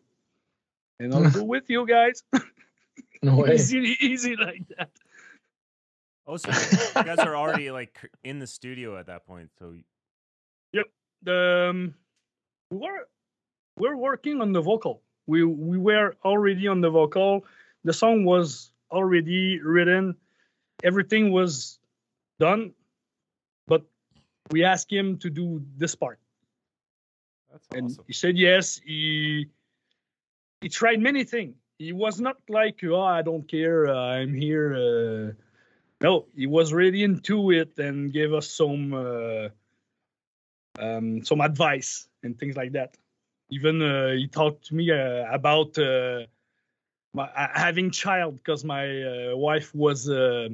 Speaker 8: and I'll (laughs) go with you guys.
Speaker 9: No (laughs) way.
Speaker 8: easy, easy like that.
Speaker 2: Oh, so you guys are already like in the studio at that point. So
Speaker 8: yep. um, we were we're working on the vocal. We we were already on the vocal. The song was already written. Everything was done, but we asked him to do this part,
Speaker 2: that's
Speaker 8: and
Speaker 2: awesome.
Speaker 8: he said yes. He he tried many things. He was not like, oh, I don't care. Uh, I'm here. Uh, no, he was really into it and gave us some. Uh, um, some advice and things like that. Even uh, he talked to me uh, about uh, my, having child because my uh, wife was uh,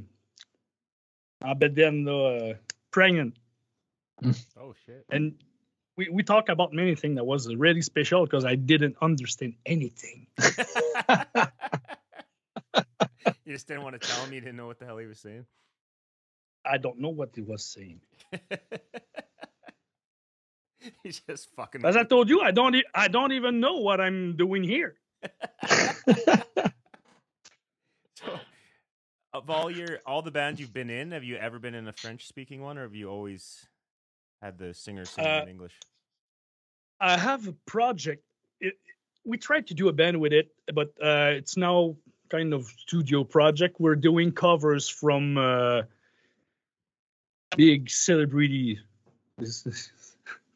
Speaker 8: but then uh, pregnant, (laughs)
Speaker 2: Oh shit.
Speaker 8: and we we talk about many things that was really special because I didn't understand anything. (laughs)
Speaker 2: you just didn't want to tell him. You didn't know what the hell he was saying.
Speaker 8: I don't know what he was saying. (laughs)
Speaker 2: He's just fucking.
Speaker 8: As I told you, I don't I don't even know what I'm doing here.
Speaker 2: So, of all your all the bands you've been in, have you ever been in a French speaking one, or have you always had the singer sing
Speaker 8: Uh,
Speaker 2: in English?
Speaker 8: I have a project. It, we tried to do a band with it, but uh, it's now kind of studio project. We're doing covers from uh, big celebrities.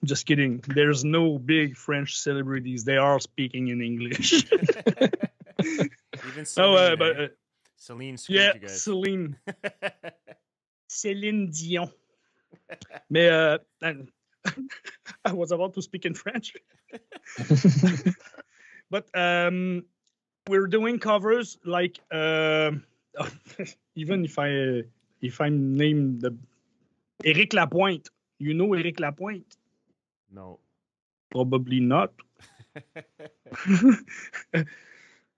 Speaker 8: This is- just kidding. There's no big French celebrities. They are speaking in English. (laughs) (laughs)
Speaker 2: Even Celine,
Speaker 8: no, uh, but uh,
Speaker 2: Celine
Speaker 8: yeah,
Speaker 2: you guys.
Speaker 8: Celine, (laughs) Céline Dion. Mais uh, I, I was about to speak in French. but um, we're doing covers like um even if I if I name the Eric Lapointe. You know Eric Lapointe?
Speaker 2: No.
Speaker 8: Probably not. (laughs) (laughs)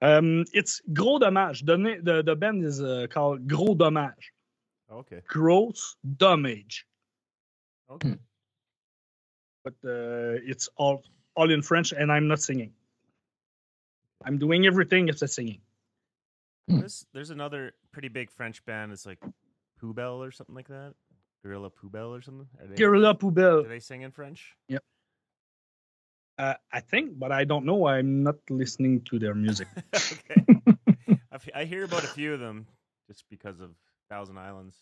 Speaker 8: um, it's Gros Dommage. The, na- the, the band is uh, called Gros Dommage.
Speaker 2: okay.
Speaker 8: Gross Damage.
Speaker 2: Okay.
Speaker 8: But uh, it's all all in French, and I'm not singing. I'm doing everything except singing.
Speaker 2: There's there's another pretty big French band. It's like Poubelle or something like that. Guerilla Poubelle or something. Are they,
Speaker 8: Guerrilla
Speaker 2: do they sing in French?
Speaker 8: Uh, I think, but I don't know. I'm not listening to their music. (laughs)
Speaker 2: okay. (laughs) I've, hear about a few of them just because of Thousand Islands.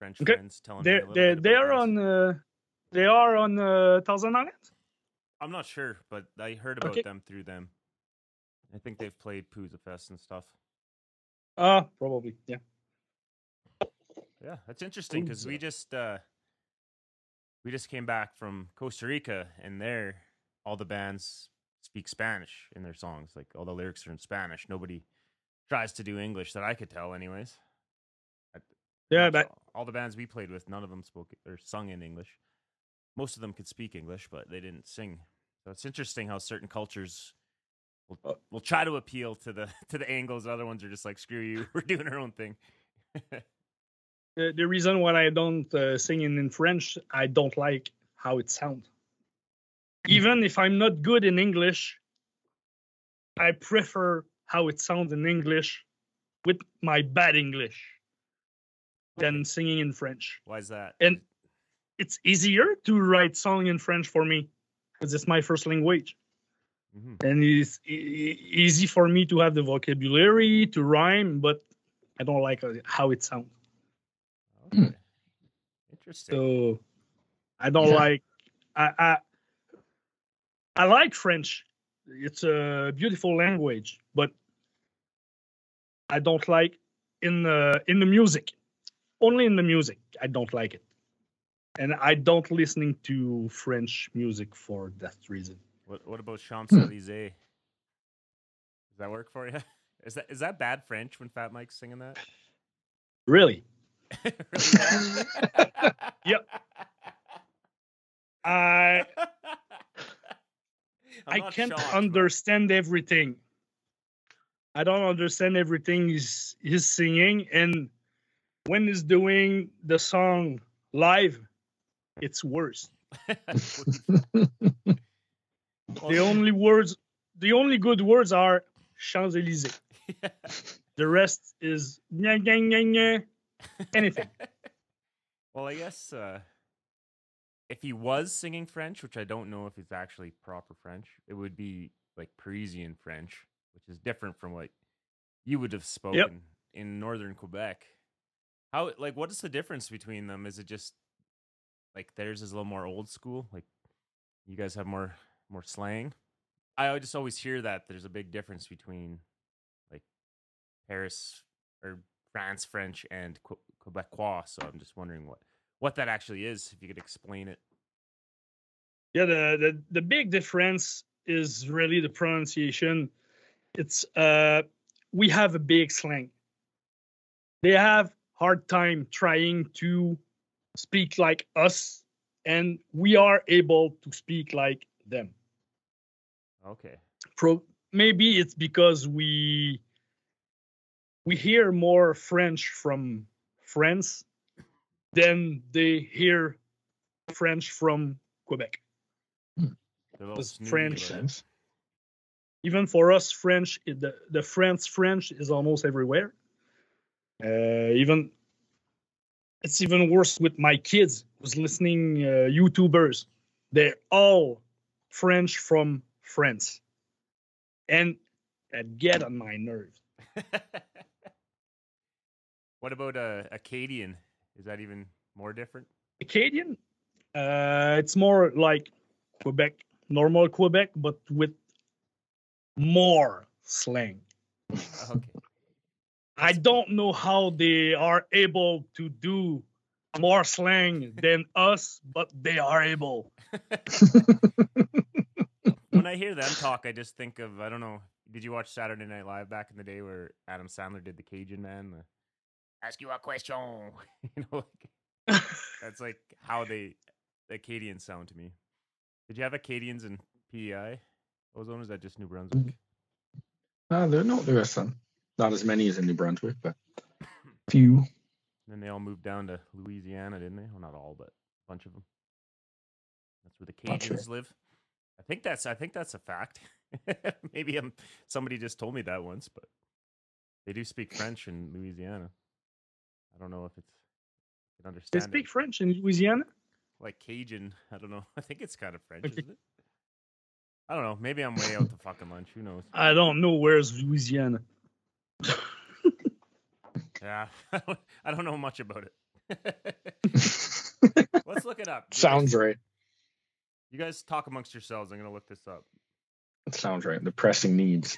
Speaker 2: French
Speaker 8: Okay.
Speaker 2: friends telling me
Speaker 8: They're
Speaker 2: little
Speaker 8: they're
Speaker 2: bit
Speaker 8: they're on uh, they are on uh, Thousand Islands.
Speaker 2: I'm not sure, but I heard about
Speaker 8: Okay.
Speaker 2: them through them. I think they've played Pouzza Fest and stuff.
Speaker 8: Uh probably yeah.
Speaker 2: Yeah, that's interesting because we just uh we just came back from Costa Rica and there all the bands speak Spanish in their songs. Like all the lyrics are in Spanish. Nobody tries to do English that I could tell anyways.
Speaker 8: Yeah, but
Speaker 2: all- the bands we played with, none of them spoke or sung in English. Most of them could speak English, but they didn't sing. So it's interesting how certain cultures will,
Speaker 8: Uh,
Speaker 2: will try to appeal to the (laughs) to the angles. Other ones are just like, screw you, (laughs) we're doing our own thing. (laughs)
Speaker 8: the, the reason why I don't uh, sing in, in French, I don't like how it sounds. Even if I'm not good in English, I prefer how it sounds in English with my bad English than singing in French.
Speaker 2: Why is that?
Speaker 8: And it's easier to write song in French for me because it's my first language.
Speaker 2: hmm
Speaker 8: and it's e- e- easy for me to have the vocabulary to rhyme, but I don't like uh, how it sounds.
Speaker 2: Okay. Interesting.
Speaker 8: So I don't
Speaker 9: Yeah.
Speaker 8: like. I, I I like French. It's a beautiful language, but I don't like in the in the music. Only in the music, I don't like it, and I don't listening to French music for that reason.
Speaker 2: What What about hmm. Champs Elysees? Does that work for you? (laughs) Is that is that bad French when Fat Mike's singing that?
Speaker 8: Really,
Speaker 2: Really? (laughs)
Speaker 8: Yep. I (laughs) I can't
Speaker 2: shocked,
Speaker 8: understand everything. I don't understand everything he's, he's singing, and when he's doing the song live, it's worse. (laughs) The only words, the only good words are Champs Elysees. The rest is nya, nya, nya, nya, anything. (laughs)
Speaker 2: well, I guess uh, if he was singing French, which I don't know if it's actually proper French, it would be like Parisian French, which is different from what you would have spoken in northern Quebec. How like what is the difference between them? Is it just like theirs is a little more old school? Like you guys have more more slang? I just always hear that there's a big difference between like Paris or France French and Quebecois. So I'm just wondering what what that actually is. If you could explain it.
Speaker 8: Yeah, the, the the big difference is really the pronunciation. It's uh we have a big slang. They have hard time trying to speak like us and we are able to speak like them.
Speaker 2: Okay.
Speaker 8: Pro maybe it's because we we hear more French from France than they hear French from Quebec.
Speaker 2: They're a little
Speaker 8: Because French-
Speaker 2: about
Speaker 9: sense.
Speaker 8: even for us french it- the, the france french is almost everywhere uh, even it's even worse with my kids who's listening uh, youtubers they're all french from france and that get on my nerves (laughs)
Speaker 2: what about uh, Acadian? Is that even more different?
Speaker 8: acadian uh, it's more like quebec normal quebec but with more slang
Speaker 2: Okay.
Speaker 8: I don't know how they are able to do more slang than us, but they are able. (laughs)
Speaker 2: when I hear them talk, I just think of I don't know. did you watch Saturday Night Live back in the day where Adam Sandler did the Cajun man? The, Ask you a question. (laughs) you know, like, (laughs) that's like how they the Acadians sound to me. Did you have Acadians in PEI? Ozone or is that just New Brunswick?
Speaker 9: Uh, there, no, there are some. Not as many as in New Brunswick, but (coughs) few.
Speaker 2: Then they all moved down to Louisiana, didn't they? Well, not all, but a bunch of them. That's where the
Speaker 9: Not sure.
Speaker 2: Cajuns live. I think that's I think that's a fact. (laughs) Maybe um somebody just told me that once, but they do speak French in Louisiana. I don't know if it's I can understand.
Speaker 8: They speak
Speaker 2: it.
Speaker 8: French in Louisiana.
Speaker 2: like Cajun. I don't know. (laughs) I think it's kind of French,
Speaker 8: Okay.
Speaker 2: isn't it? I don't know. Maybe I'm way out to fucking lunch. Who knows?
Speaker 8: I don't know where's Louisiana.
Speaker 2: Yeah, (laughs) I don't know much about it. (laughs) Let's look it up. You guys-
Speaker 9: Sounds right.
Speaker 2: You guys talk amongst yourselves. I'm gonna look this up.
Speaker 9: Sounds right. The pressing needs.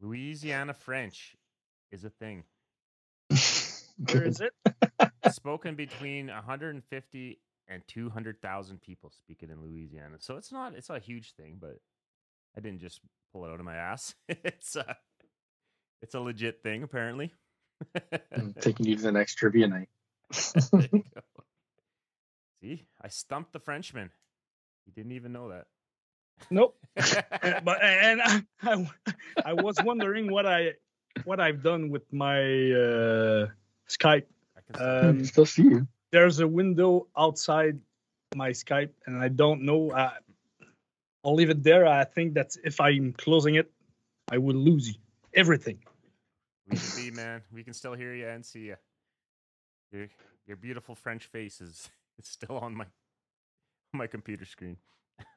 Speaker 2: Louisiana French is a thing. (laughs)
Speaker 8: Where is it? (laughs)
Speaker 2: Spoken between 150 and 200,000 people speak it in Louisiana. So it's not it's not a huge thing, but I didn't just pull it out of my ass. (laughs) it's a it's a legit thing apparently.
Speaker 9: I'm taking you to the next trivia night.
Speaker 2: There you go. See, I stumped the Frenchman. He didn't even know that.
Speaker 8: Nope. But and I, I, I was wondering what I what I've done with my uh, Skype.
Speaker 2: I can
Speaker 8: Um, (laughs)
Speaker 9: Still see you.
Speaker 8: there's a window outside my Skype, and I don't know. I, I'll leave it there. I think that if I'm closing it, I will lose everything.
Speaker 2: We can be, man. We can still hear you and see you. Your your beautiful French face is, (laughs) is still on my my computer screen. (laughs)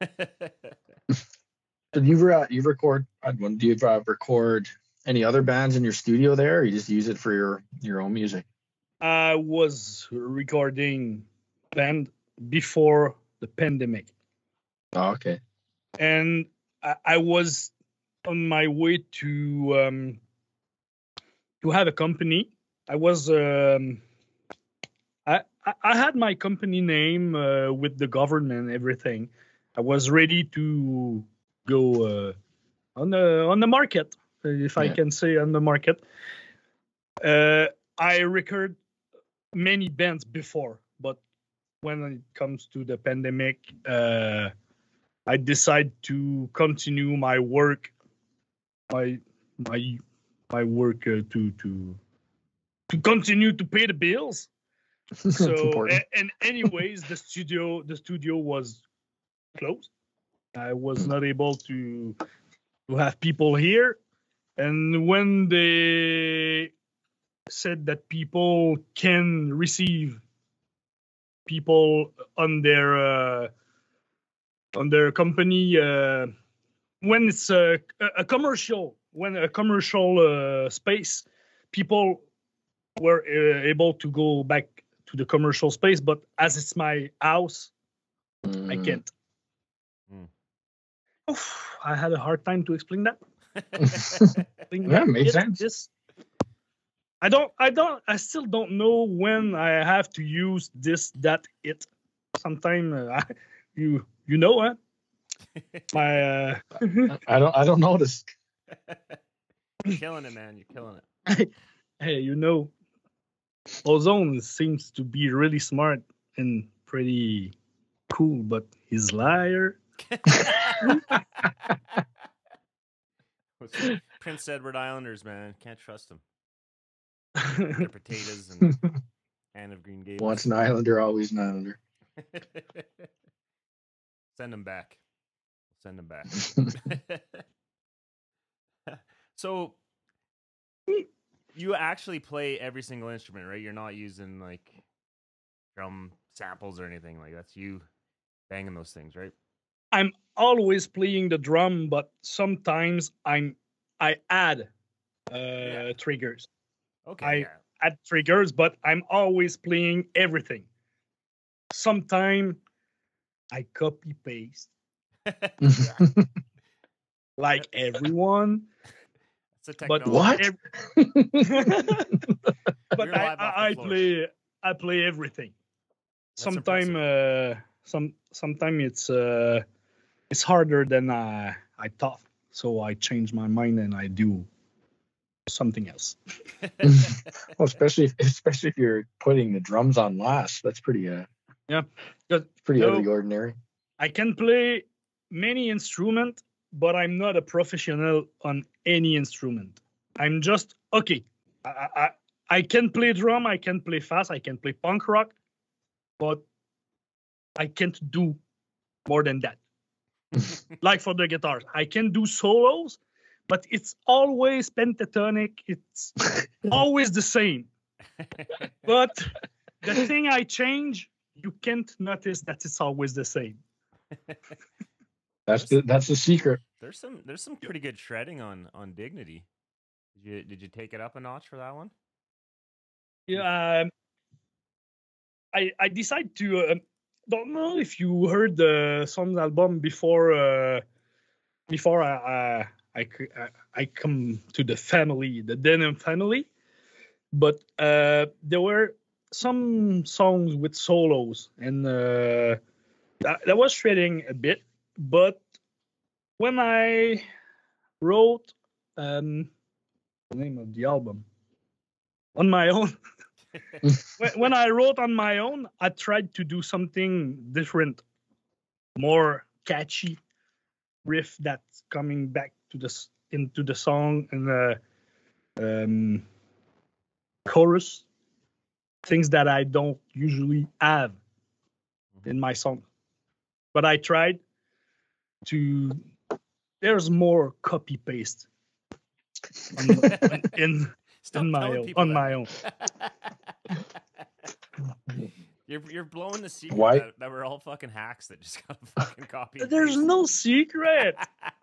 Speaker 9: Did you uh, you record? I one. Do you uh, record any other bands in your studio there, or you just use it for your your own music?
Speaker 8: I was recording band before the pandemic,
Speaker 9: Oh, okay.
Speaker 8: and I, I was on my way to um, to have a company. I was um, I I- had my company name uh, with the government and everything. I was ready to go uh, on the on the market, if I
Speaker 9: Yeah.
Speaker 8: can say on the market. Uh, I record many bands before, but when it comes to the pandemic, uh, I decide to continue my work, my my my work uh, to to to continue to pay the bills. (laughs) So
Speaker 9: important.
Speaker 8: a- and anyways, the studio the studio was closed. I was not able to to have people here, and when they said that people can receive people on their uh, on their company uh, when it's a, a commercial when a commercial uh, space people were uh, able to go back to the commercial space but as it's my house i
Speaker 9: Mm.
Speaker 8: can't
Speaker 2: Mm.
Speaker 8: Oof, i had a hard time to explain that Explain
Speaker 9: Yeah,
Speaker 8: that.
Speaker 9: makes
Speaker 8: It-
Speaker 9: sense.
Speaker 8: this- i don't i don't i still don't know when i have to use this that it sometime uh, I, you you know huh? (laughs) my uh (laughs)
Speaker 9: I don't. I don't notice.
Speaker 2: You're killing it, man. You're killing it.
Speaker 8: hey, you know, Ozone seems to be really smart and pretty cool, but he's liar. (laughs)
Speaker 2: Prince Edward Islanders, man. Can't trust them. They're potatoes and (laughs) Anne of Green Gables.
Speaker 9: Once an Islander, always an Islander. (laughs)
Speaker 2: Send them back. Send them back. (laughs) so you actually play every single instrument, right? You're not using like drum samples or anything like that's you banging those things, right?
Speaker 8: I'm always playing the drum, but sometimes I'm I add uh
Speaker 2: Yeah.
Speaker 8: triggers.
Speaker 2: Okay.
Speaker 8: I-
Speaker 2: yeah.
Speaker 8: Add triggers, but I'm always playing everything. Sometime I copy paste (laughs) like everyone.
Speaker 2: It's a
Speaker 8: But
Speaker 2: technology.
Speaker 9: What? (laughs)
Speaker 8: but I,
Speaker 2: live off the
Speaker 8: I, I play I play everything.
Speaker 2: That's
Speaker 8: Sometime uh, some sometime it's uh, it's harder than I I thought. So I change my mind and I do something else. (laughs) (laughs)
Speaker 9: Well, especially if, especially if you're putting the drums on last, that's pretty uh
Speaker 8: Yeah, 'cause
Speaker 9: pretty
Speaker 8: no-
Speaker 9: out of the ordinary.
Speaker 8: I can play many instrument, but I'm not a professional on any instrument. I'm just okay. I, I I can play drum, I can play fast, I can play punk rock, but I can't do more than that. (laughs) like for the guitars, I can do solos, but it's always pentatonic. It's (laughs) always the same. (laughs) But the thing I change, you can't notice that it's always the same.
Speaker 9: That's the that's the secret.
Speaker 2: There's some there's some pretty good shredding on on Dignity. Did you did you take it up a notch for that one?
Speaker 8: Yeah, um, I I decide to. Uh, don't know if you heard the Son's album before. Uh, before I come to the family, the Denim family, but uh, there were some songs with solos, and uh, that, that was shredding a bit. But when I wrote um, the name of the album on my own (laughs) when, when I wrote on my own, I tried to do something different, more catchy riff that's coming back to the into the song and the um, chorus, things that I don't usually have in my song. But I tried to. There's more copy paste on, (laughs) in on my own, on
Speaker 2: that.
Speaker 8: my own. (laughs)
Speaker 2: You're you're blowing the secret
Speaker 9: Why-
Speaker 2: that, that we're all fucking hacks that just got a fucking copy.
Speaker 8: There's no secret.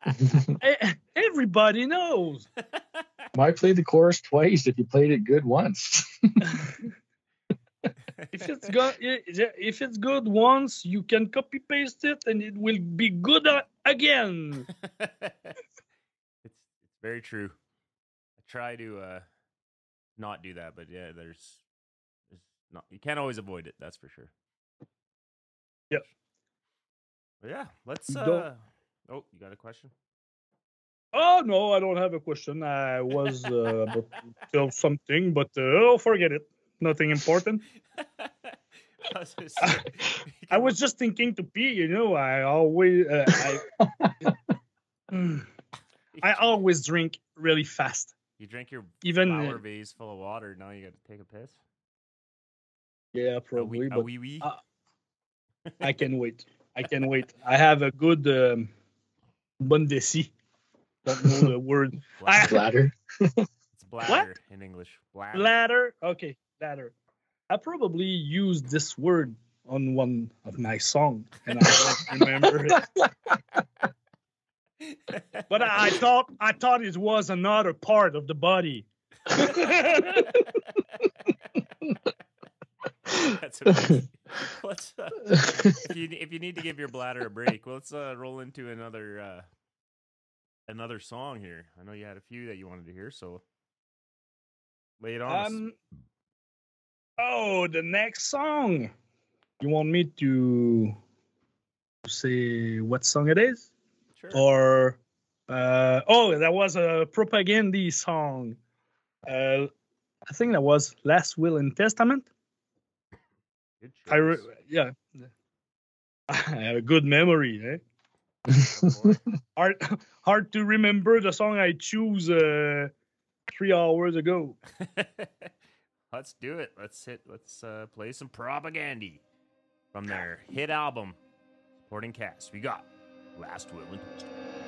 Speaker 8: (laughs) Everybody knows. (laughs)
Speaker 9: Why play the chorus twice if you played it good once? (laughs)
Speaker 8: If it's good, if it's good once, you can copy paste it, and it will be good again.
Speaker 2: it's it's very true. I try to uh not do that, but yeah, there's there's not you can't always avoid it, that's for sure.
Speaker 8: Yep.
Speaker 2: But yeah, let's
Speaker 8: Don't-
Speaker 2: uh oh, you got a question?
Speaker 8: Oh no, I don't have a question. I was uh, about to tell something, but uh, oh, forget it. Nothing important. (laughs)
Speaker 2: I was, gonna (laughs) say, you
Speaker 8: I was just thinking to pee. You know, I always, uh, I. (laughs) (sighs) I always drink really fast.
Speaker 2: you drink your
Speaker 8: Even
Speaker 2: flower
Speaker 8: uh,
Speaker 2: vase full of water, now you gotta take a piss.
Speaker 8: Yeah,
Speaker 2: A
Speaker 8: probably,
Speaker 2: wee, a
Speaker 8: but
Speaker 2: wee wee.
Speaker 8: uh, (laughs) I can wait. I can wait. I have a good um, bon desi. Don't know the word. I- (laughs)
Speaker 9: Bladder.
Speaker 2: It's bladder in English. Bladder.
Speaker 8: Ladder. Okay, ladder. I probably used this word on one of my songs, and I don't (laughs) remember it. But I, I thought I thought it was another part of the body. (laughs)
Speaker 2: That's amazing. (laughs) Let's, uh, if you if you need to give your bladder a break, well, let's uh, roll into another uh, another song here. I know you had a few that you wanted to hear, so lay it on us.
Speaker 8: Um. Oh, the next song. You want me to say what song it is,
Speaker 2: Sure.
Speaker 8: or uh, oh, that was a Propagandhi song. Uh, I think that was Last Will and Testament.
Speaker 2: Good
Speaker 8: I re- yeah. (laughs) I have a good memory, eh? (laughs) Hard (laughs) hard to remember the song I choose uh, three hours ago.
Speaker 2: let's do it. Let's hit. Let's uh, play some Propagandhi from their hit album, Supporting Caste. We got Last Will and Testament.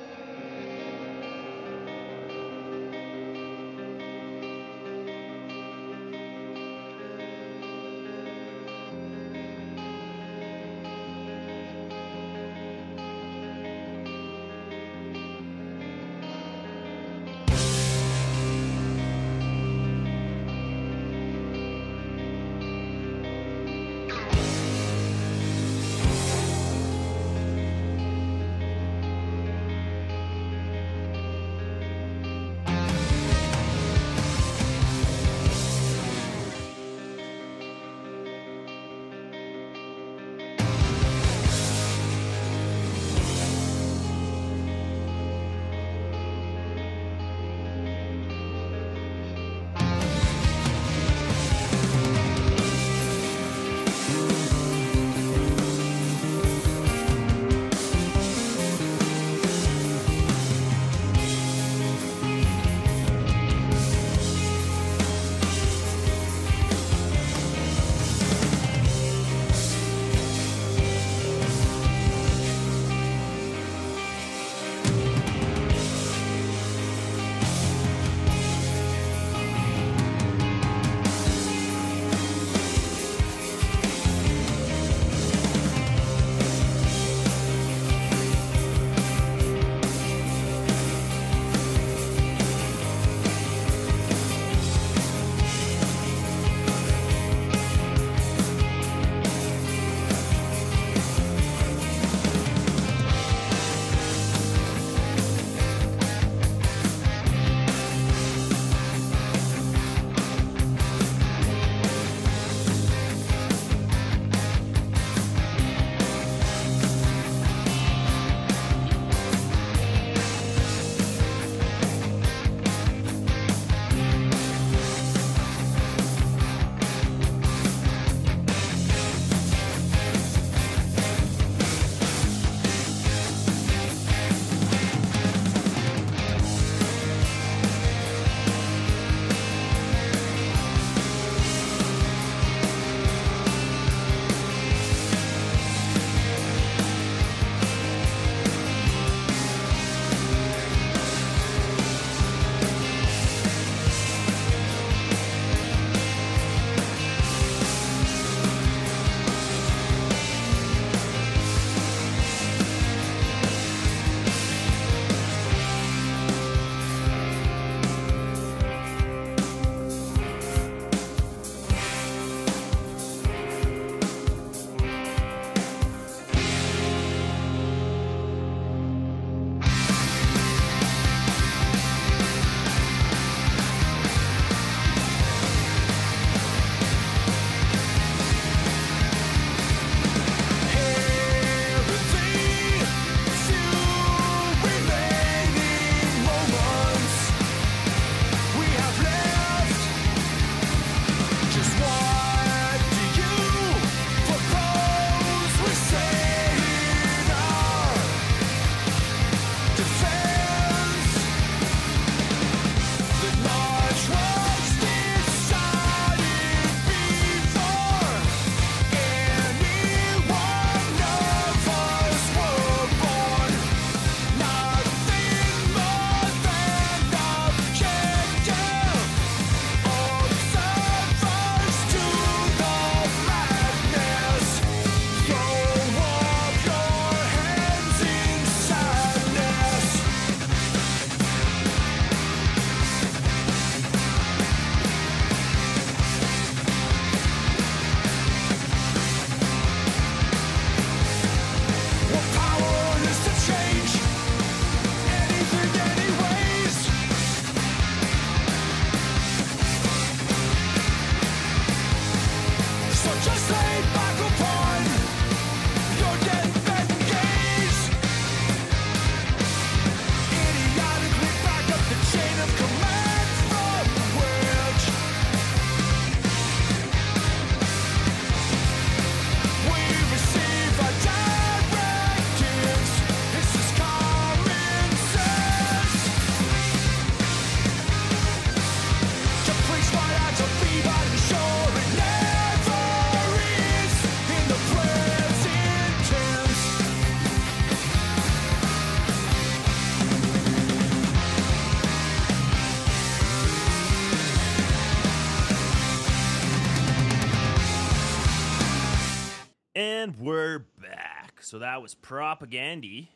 Speaker 2: We're back. So that was Propagandhi.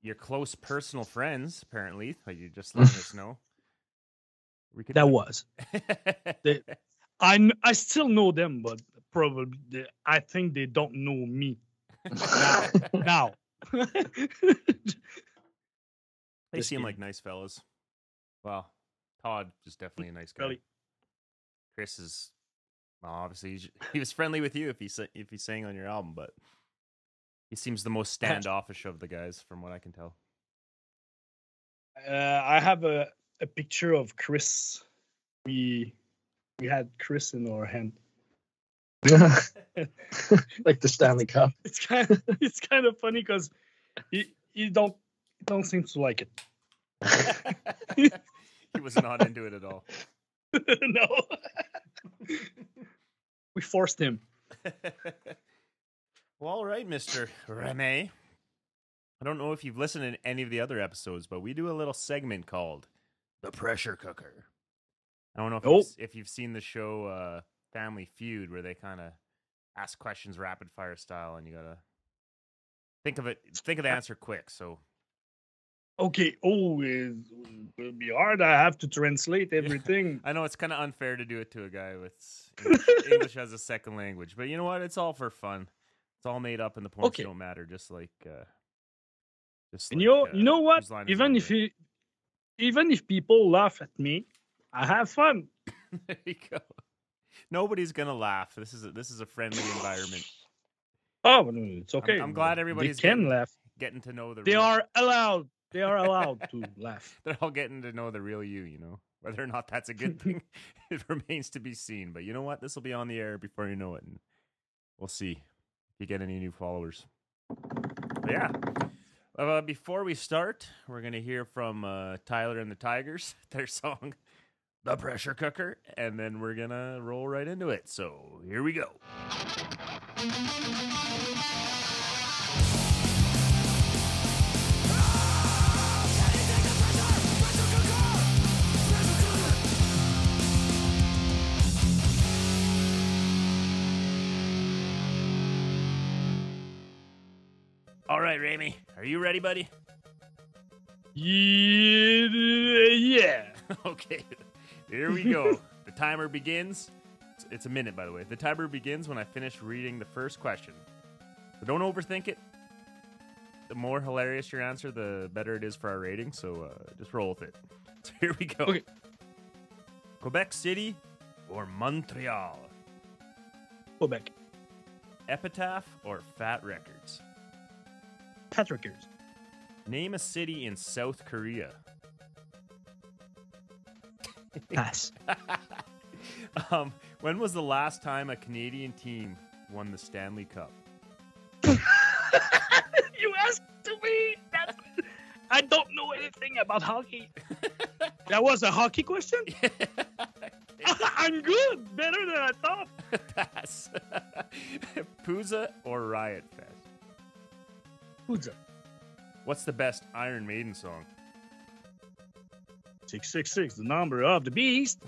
Speaker 2: Your close personal friends, apparently, you just letting us know. We could
Speaker 8: That was. They- I I still know them, but probably they, I think they don't know me now. (laughs)
Speaker 2: now. (laughs)
Speaker 8: they
Speaker 2: seem like nice fellas. Well, Todd is definitely a nice guy.
Speaker 8: Really.
Speaker 2: Chris is well, obviously he was friendly with you if he if he sang on your album, but he seems the most (laughs) standoffish of the guys, from what I can tell.
Speaker 8: Uh, I have a, a picture of Chris. We we had Chris in our hand. (laughs)
Speaker 9: like the Stanley Cup. (laughs)
Speaker 8: It's kind of it's kind of funny because he he don't he don't seem to like it.
Speaker 2: he was not into it at all.
Speaker 8: no, (laughs) we forced him. (laughs)
Speaker 2: well, all right, Mister Rene. I don't know if you've listened to any of the other episodes, but we do a little segment called the Pressure Cooker. I don't know if,
Speaker 8: Nope.
Speaker 2: you've, if you've seen the show uh, Family Feud, where they kind of ask questions rapid fire style, and you gotta think of it, think of the answer quick. So
Speaker 8: Okay. Oh, it will be hard. I have to translate everything. (laughs)
Speaker 2: I know it's kind of unfair to do it to a guy with (laughs) English, English as a second language, but you know what? It's all for fun. It's all made up, and the points
Speaker 8: Okay.
Speaker 2: don't matter. Just like, uh, just
Speaker 8: And
Speaker 2: like,
Speaker 8: you know,
Speaker 2: uh,
Speaker 8: you know what?
Speaker 2: whose line is
Speaker 8: Even if he, even if people laugh at me, I have fun. (laughs)
Speaker 2: there you go. Nobody's gonna laugh. This is a, this is a friendly environment.
Speaker 8: Oh, it's okay.
Speaker 2: I'm glad
Speaker 8: They
Speaker 2: everybody's
Speaker 8: can
Speaker 2: getting,
Speaker 8: laugh.
Speaker 2: getting to know the.
Speaker 8: They
Speaker 2: real,
Speaker 8: are allowed. They are allowed to laugh. (laughs)
Speaker 2: They're all getting to know the real you. You know whether or not that's a good thing, (laughs) (laughs) it remains to be seen. But you know what? This will be on the air before you know it, and we'll see if you get any new followers. But yeah. Uh, before we start, we're gonna hear from uh, Tyler and the Tigers, their song, "The Pressure Cooker," and then we're gonna roll right into it. So here we go. All right, Remy, are you ready, buddy?
Speaker 8: Yeah, yeah. (laughs)
Speaker 2: okay, here we go. (laughs) the timer begins. It's, it's a minute, by the way. The timer begins when I finish reading the first question. So don't overthink it. The more hilarious your answer, the better it is for our rating. So uh, just roll with it. (laughs) So here we go.
Speaker 8: Okay.
Speaker 2: Quebec City or Montreal?
Speaker 8: Quebec.
Speaker 2: Epitaph or Fat Records?
Speaker 8: Patrickers.
Speaker 2: Name a city in South Korea. (laughs)
Speaker 8: Pass. (laughs)
Speaker 2: um, when was the last time a Canadian team won the Stanley Cup? (laughs)
Speaker 8: you asked me. That's, I don't know anything about hockey. that was a hockey question. I'm good. Better than I thought.
Speaker 2: Pass. Pouzza or Riot Fest?
Speaker 8: Who's?
Speaker 2: What's the best Iron Maiden song?
Speaker 8: Six six six. The number of the beast.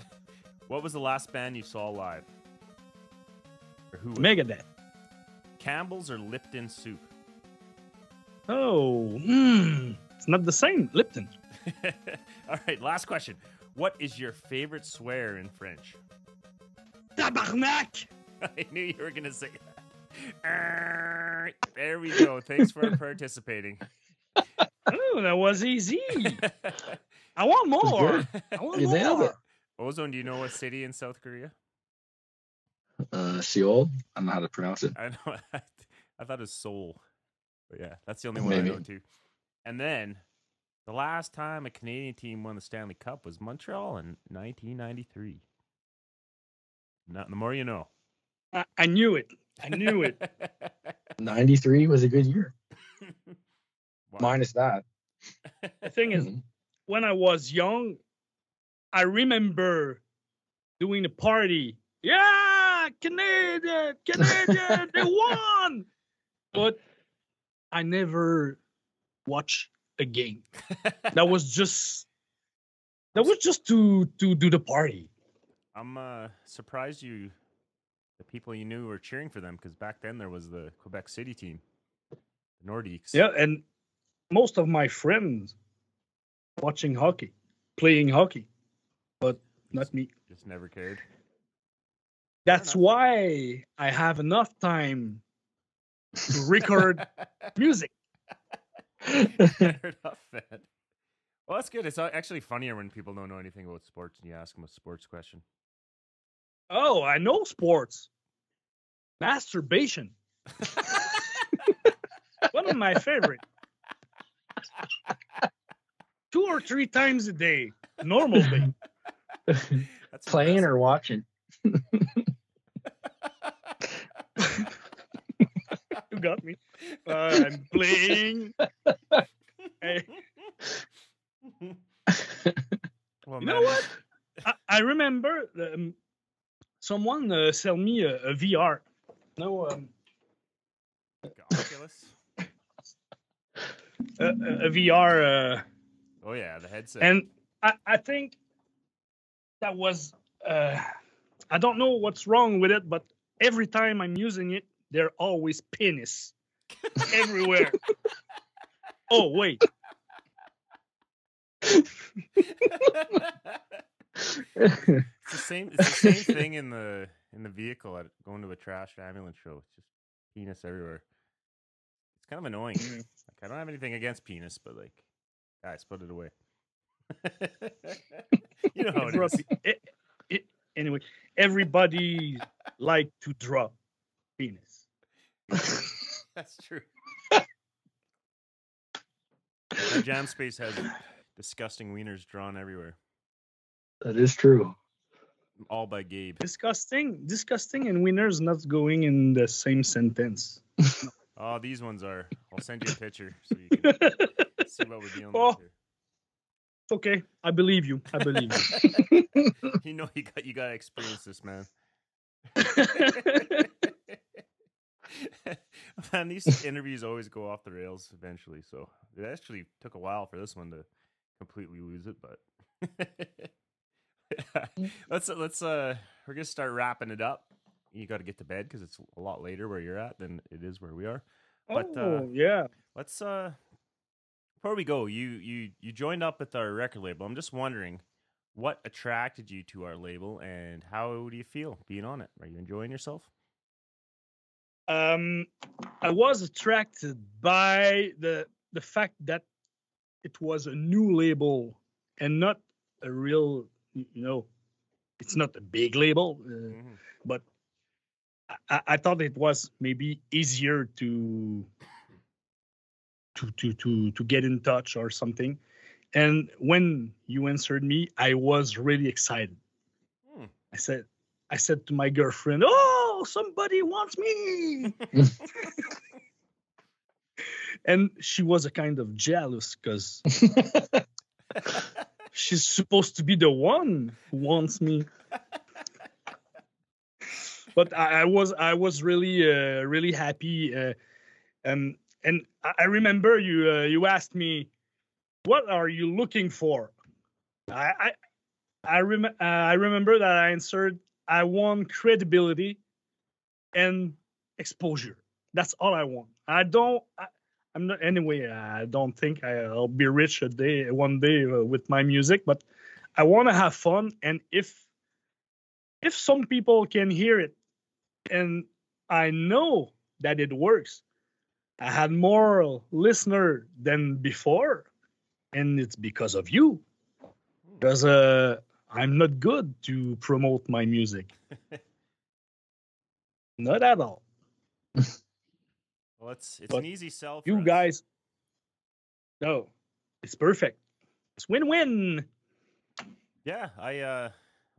Speaker 2: What was the last band you saw live? Or who? was it?
Speaker 8: Megadeth.
Speaker 2: Campbell's or Lipton soup?
Speaker 8: Oh, hmm. It's not the same. Lipton. (laughs)
Speaker 2: All right, last question. What is your favorite swear in French?
Speaker 8: Tabarnak. (laughs)
Speaker 2: I knew you were going to say that. Err, (laughs) There we go. Thanks for (laughs) participating.
Speaker 8: Oh, that was easy. (laughs) I want more. I want
Speaker 9: You nailed
Speaker 8: more.
Speaker 9: it.
Speaker 2: Ozone, do you know what city in South Korea?
Speaker 9: Uh, Seoul. I don't know how to pronounce it.
Speaker 2: I know. I thought it was Seoul. But yeah, that's the only one I know too. And then the last time a Canadian team won the Stanley Cup was Montreal in 1993. Not the more you know.
Speaker 8: I, I knew it. I knew it. (laughs)
Speaker 9: 93 was a good year. (laughs)
Speaker 2: Wow.
Speaker 9: Minus that.
Speaker 8: The thing is, when I was young, I remember doing a party. Yeah, Canadian, Canadian, they (laughs) won. But I never watched a game. That was just that was just to to do the party.
Speaker 2: I'm uh, surprised you the people you knew were cheering for them because back then there was the Quebec City team, the Nordiques.
Speaker 8: Yeah, and most of my friends watching hockey, playing hockey, but not me.
Speaker 2: Just never cared.
Speaker 8: That's why I have enough time to record (laughs) music.
Speaker 2: Fair (laughs) enough, man. Well, that's good. It's uh, actually funnier when people don't know anything about sports and you ask them a sports question.
Speaker 8: Oh, I know sports. Masturbation. (laughs) One of my favorite. Two or three times a day. Normal day.
Speaker 2: That's (laughs)
Speaker 9: Playing
Speaker 2: impressive.
Speaker 9: or watching? (laughs)
Speaker 8: You got me. Uh, I'm playing. Hey,
Speaker 2: Well,
Speaker 8: you know what? I, I remember um, someone uh, sell me a, a VR. No, um,
Speaker 2: Oculus. (laughs)
Speaker 8: a, a VR. Uh,
Speaker 2: Oh yeah, the headset.
Speaker 8: and I, I think that was uh, I don't know what's wrong with it, but every time I'm using it, they're always penis (laughs) everywhere. oh wait, (laughs) (laughs)
Speaker 2: it's the same. It's the same thing in the in the vehicle at going to a trash ambulance show. It's just penis everywhere. It's kind of annoying.
Speaker 8: Mm.
Speaker 2: Like I don't have anything against penis, but like, guys, put it away. (laughs) you know how it is.
Speaker 8: It- it- anyway, everybody like to draw penis. (laughs)
Speaker 2: That's true. My jam space has disgusting wieners drawn everywhere,
Speaker 9: that is true.
Speaker 2: all by Gabe.
Speaker 8: Disgusting, disgusting, and winners not going in the same sentence. (laughs)
Speaker 2: Oh, these ones are. I'll send you a picture so you can (laughs) see what we're dealing
Speaker 8: Oh.
Speaker 2: with here.
Speaker 8: okay, I believe you. I believe you. (laughs)
Speaker 2: You know you got you got to experience this, man. man, these interviews always go off the rails eventually. So it actually took a while for this one to completely lose it, but (laughs) let's let's uh we're gonna start wrapping it up. You got to get to bed because it's a lot later where you're at than it is where we are. But, uh,
Speaker 8: oh yeah.
Speaker 2: Let's uh before we go, you you you joined up with our record label. I'm just wondering what attracted you to our label and how do you feel being on it? Are you enjoying yourself?
Speaker 8: um i was attracted by the the fact that it was a new label and not a real you know it's not a big label uh,
Speaker 2: Mhm.
Speaker 8: but I- I, I thought it was maybe easier to to to to to get in touch or something and when you answered me i was really excited
Speaker 2: Hmm.
Speaker 8: i said i said to my girlfriend oh somebody wants me (laughs) and she was a kind of jealous because (laughs) she's supposed to be the one who wants me. But I, I was i was really uh, really happy uh, um, and I, remember you uh, you asked me what are you looking for? I i I, rem- uh, I remember that i answered i want credibility and exposure. That's all i want. I don't I, i'm not anyway i don't think i'll be rich a day one day uh, with my music but i want to have fun and if if some people can hear it and i know that it works i had more listener than before and it's because of you. Because uh i'm not good to promote my music. (laughs) Not at all (laughs)
Speaker 2: Well, it's it's
Speaker 8: But
Speaker 2: an easy sell.
Speaker 8: You
Speaker 2: us.
Speaker 8: guys no it's perfect it's win-win
Speaker 2: Yeah, I uh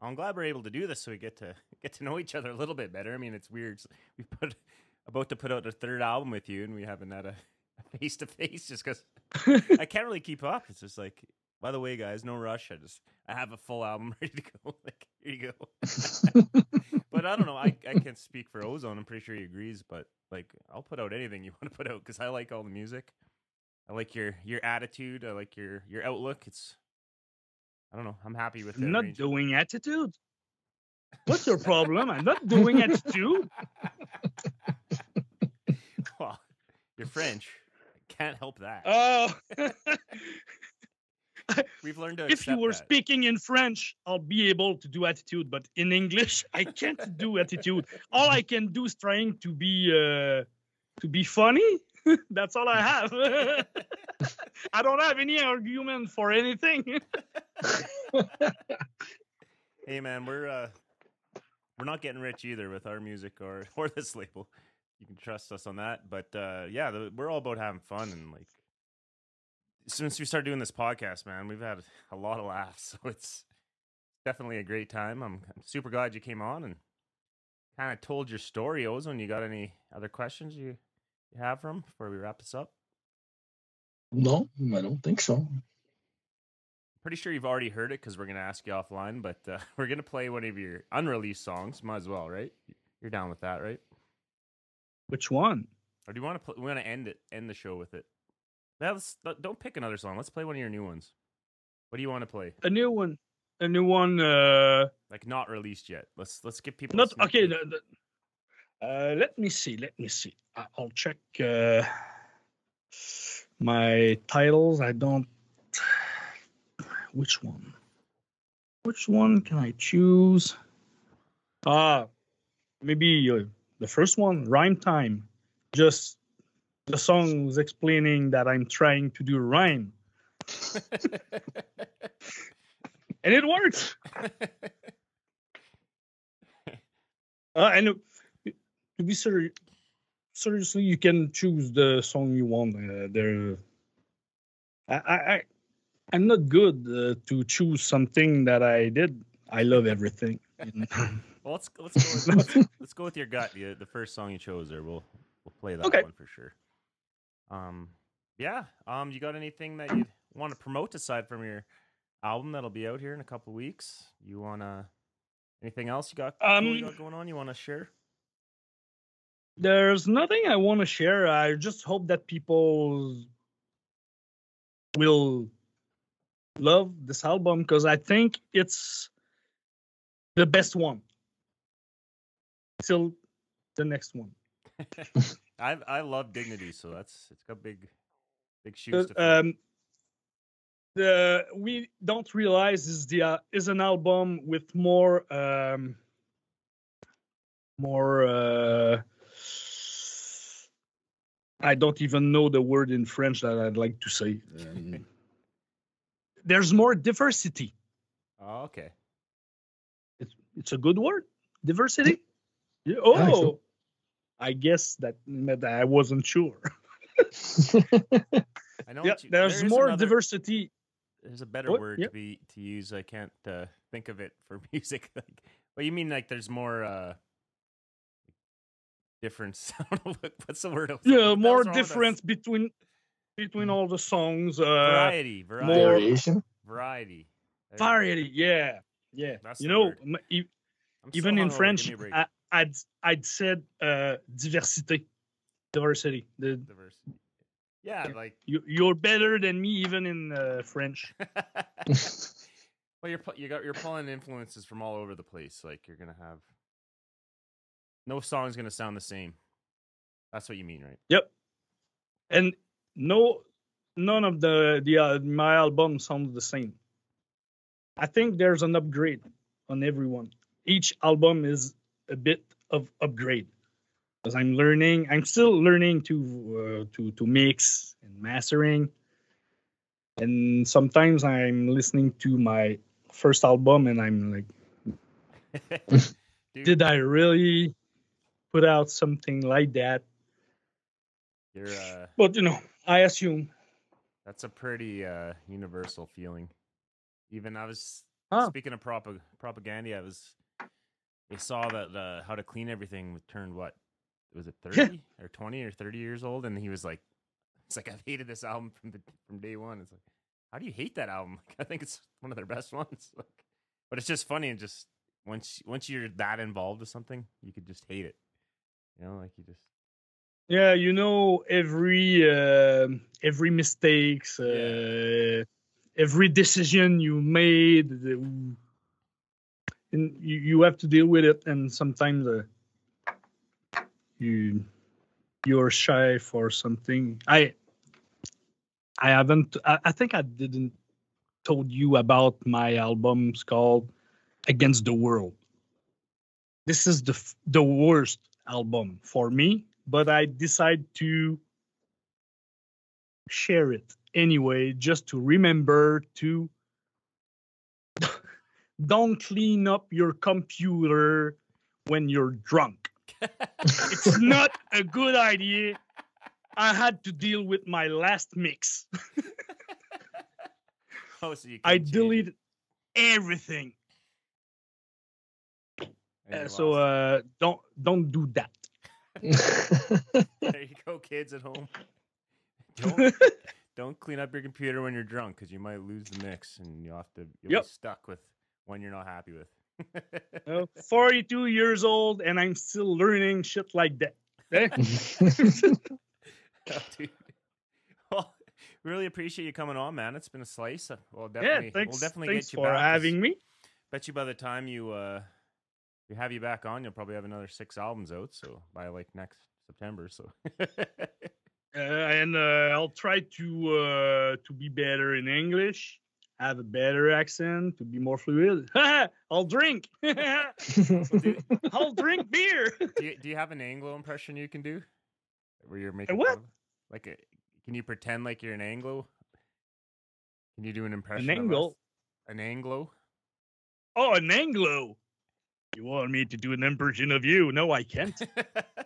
Speaker 2: I'm glad we're able to do this so we get to (laughs) get to know each other a little bit better. I mean, it's weird. We put (laughs) about to put out a third album with you and we haven't had a face to face just cuz (laughs) I can't really keep up. It's just like by the way, guys, no rush. I just I have a full album (laughs) ready to go. (laughs) Like, here you go. (laughs) but I don't know. I, I can't speak for Ozone. I'm pretty sure he agrees. But like, I'll put out anything you want to put out because I like all the music. I like your your attitude. I like your your outlook. It's I don't know. I'm happy with it.
Speaker 8: Not doing attitude What's your problem? I'm not doing attitude.
Speaker 2: well, you're French. Can't help that.
Speaker 8: Oh, (laughs)
Speaker 2: We've learned to
Speaker 8: if you were
Speaker 2: that.
Speaker 8: speaking in French, I'll be able to do attitude, but in English, (laughs) I can't do attitude. All I can do is trying to be uh, to be funny. (laughs) That's all I have. I don't have any argument for anything.
Speaker 2: Hey man, we're uh we're not getting rich either with our music or or this label. You can trust us on that. But uh yeah, the, we're all about having fun and like since we started doing this podcast, man, we've had a lot of laughs. So it's definitely a great time. I'm, I'm super glad you came on and kind of told your story, Ozone. You got any other questions you, you have from before we wrap this up?
Speaker 9: No, I don't think so.
Speaker 2: Pretty sure you've already heard it because we're gonna ask you offline, but uh, (laughs) we're gonna play one of your unreleased songs. Might as well, right? You're down with that, right?
Speaker 8: Which one?
Speaker 2: Or do you want to? Pl- we want to end it, end the show with it. Yeah, let's, don't pick another song. Let's play one of your new ones. What do you want to play?
Speaker 8: A new one. A new one. Uh,
Speaker 2: Like not released yet. Let's let's get people.
Speaker 8: not okay.
Speaker 2: peek.
Speaker 8: The, the, uh, let me see. Let me see. I'll check uh, my titles. I don't. Which one? Which one can I choose? Ah, maybe uh, the first one, Rhyme Time. Just the song songs explaining that I'm trying to do rhyme, (laughs) and it works. (laughs) Uh, and to be serious, seriously, you can choose the song you want. Uh, there, I, I, I, I'm not good uh, to choose something that I did. I love everything. (laughs)
Speaker 2: well, let's let's go with, let's, let's go with your gut. The, the first song you chose there. We'll we'll play that
Speaker 8: Okay.
Speaker 2: one for sure. Um, yeah. Um, you got anything that you want to promote aside from your album that'll be out here in a couple weeks? You wanna anything else you got? cool you
Speaker 8: Um,
Speaker 2: got going on? You want to share?
Speaker 8: There's nothing I want to share. I just hope that people will love this album because I think it's the best one. Till the next one. (laughs)
Speaker 2: I I love Dignity, so that's it's got big big
Speaker 8: Uh,
Speaker 2: shoes to fill.
Speaker 8: um, the we don't realize is the uh, is an album with more um more uh I don't even know the word in French that I'd like to say. Um, (laughs) there's more diversity.
Speaker 2: oh, okay.
Speaker 8: It's it's a good word. Diversity. Yeah. Oh, I guess that meant I wasn't sure. (laughs)
Speaker 2: I know.
Speaker 8: Yeah,
Speaker 2: you,
Speaker 8: there's
Speaker 2: there is
Speaker 8: more
Speaker 2: another-
Speaker 8: diversity.
Speaker 2: There's a better
Speaker 8: What?
Speaker 2: word
Speaker 8: Yep.
Speaker 2: to be to use. I can't uh, think of it for (laughs) music. Like, what you mean? Like, there's more uh, difference. (laughs) I don't know what's the word. I was looking-
Speaker 8: Yeah,
Speaker 2: what
Speaker 8: more
Speaker 2: hell's wrong with us?
Speaker 8: difference between between all the songs. Uh,
Speaker 2: Variety, variety,
Speaker 8: more-
Speaker 9: Variation.
Speaker 2: variety. There you go.
Speaker 8: variety. Yeah, yeah.
Speaker 2: That's
Speaker 8: you know,
Speaker 2: word.
Speaker 8: m- e-
Speaker 2: I'm so
Speaker 8: even in French,
Speaker 2: me a break.
Speaker 8: I, I'd I'd said uh, diversité, diversity. The,
Speaker 2: Diversity. Yeah, like
Speaker 8: you you're better than me even in uh, French. (laughs)
Speaker 2: well, you're you got you're pulling influences from all over the place. Like you're gonna have no song's gonna sound the same. That's what you mean, right?
Speaker 8: Yep. And no, none of the the uh, my album sounds the same. I think there's an upgrade on everyone. Each album is a bit of upgrade because I'm learning. I'm still learning to uh, to to mix and mastering. And sometimes I'm listening to my first album and I'm like, (laughs) did I really put out something like that?
Speaker 2: you're uh,
Speaker 8: But you know, I assume.
Speaker 2: that's a pretty uh universal feeling. Even I was
Speaker 8: Huh.
Speaker 2: speaking of propag- Propagandhi. I was I saw that uh, how to clean everything turned what was it thirty or twenty or thirty years old, and he was like, "It's like I've hated this album from the from day one." It's like, how do you hate that album? (laughs) Like, I think it's one of their best (laughs) ones. Like, but it's just funny and just once once you're that involved with something, you could just hate it. You know, like you just
Speaker 8: Yeah, you know every uh, every mistakes, uh, every decision you made. the- and you, you have to deal with it and sometimes uh, you you're shy for something. I i haven't I, I think i didn't told you about my albums called against the world. This is the the worst album for me but i decide to share it anyway just to remember to don't clean up your computer when you're drunk. (laughs) it's not a good idea. I had to deal with my last mix. (laughs)
Speaker 2: Oh, so you
Speaker 8: I
Speaker 2: can't change it,
Speaker 8: deleted everything. Uh, so uh, don't don't do that. (laughs)
Speaker 2: there you go, kids at home. Don't don't clean up your computer when you're drunk because you might lose the mix and you'll have to you'll
Speaker 8: Yep.
Speaker 2: be stuck with one you're not happy with. (laughs) (laughs)
Speaker 8: Uh, 42 years old and I'm still learning shit like that. Eh? (laughs)
Speaker 2: Oh, dude. Well, really appreciate you coming on, man. It's been a slice. Uh, We'll
Speaker 8: yeah,
Speaker 2: definitely,
Speaker 8: thanks,
Speaker 2: we'll definitely
Speaker 8: thanks
Speaker 2: get you
Speaker 8: for
Speaker 2: back. 'cause
Speaker 8: having me.
Speaker 2: Bet you by the time you uh, we have you back on, you'll probably have another six albums out. So by like next September. So
Speaker 8: Uh, and uh, I'll try to uh, to be better in English, have a better accent, to be more fluid. (laughs) I'll drink. (laughs) (laughs) I'll drink beer.
Speaker 2: do you, do you have an Anglo impression you can do? Where you're making a what? Like, a, can you pretend like you're an Anglo? Can you do an impression? of us?
Speaker 8: Anglo?
Speaker 2: An Anglo?
Speaker 8: Oh, an Anglo. You want me to do an impression of you? No, I can't.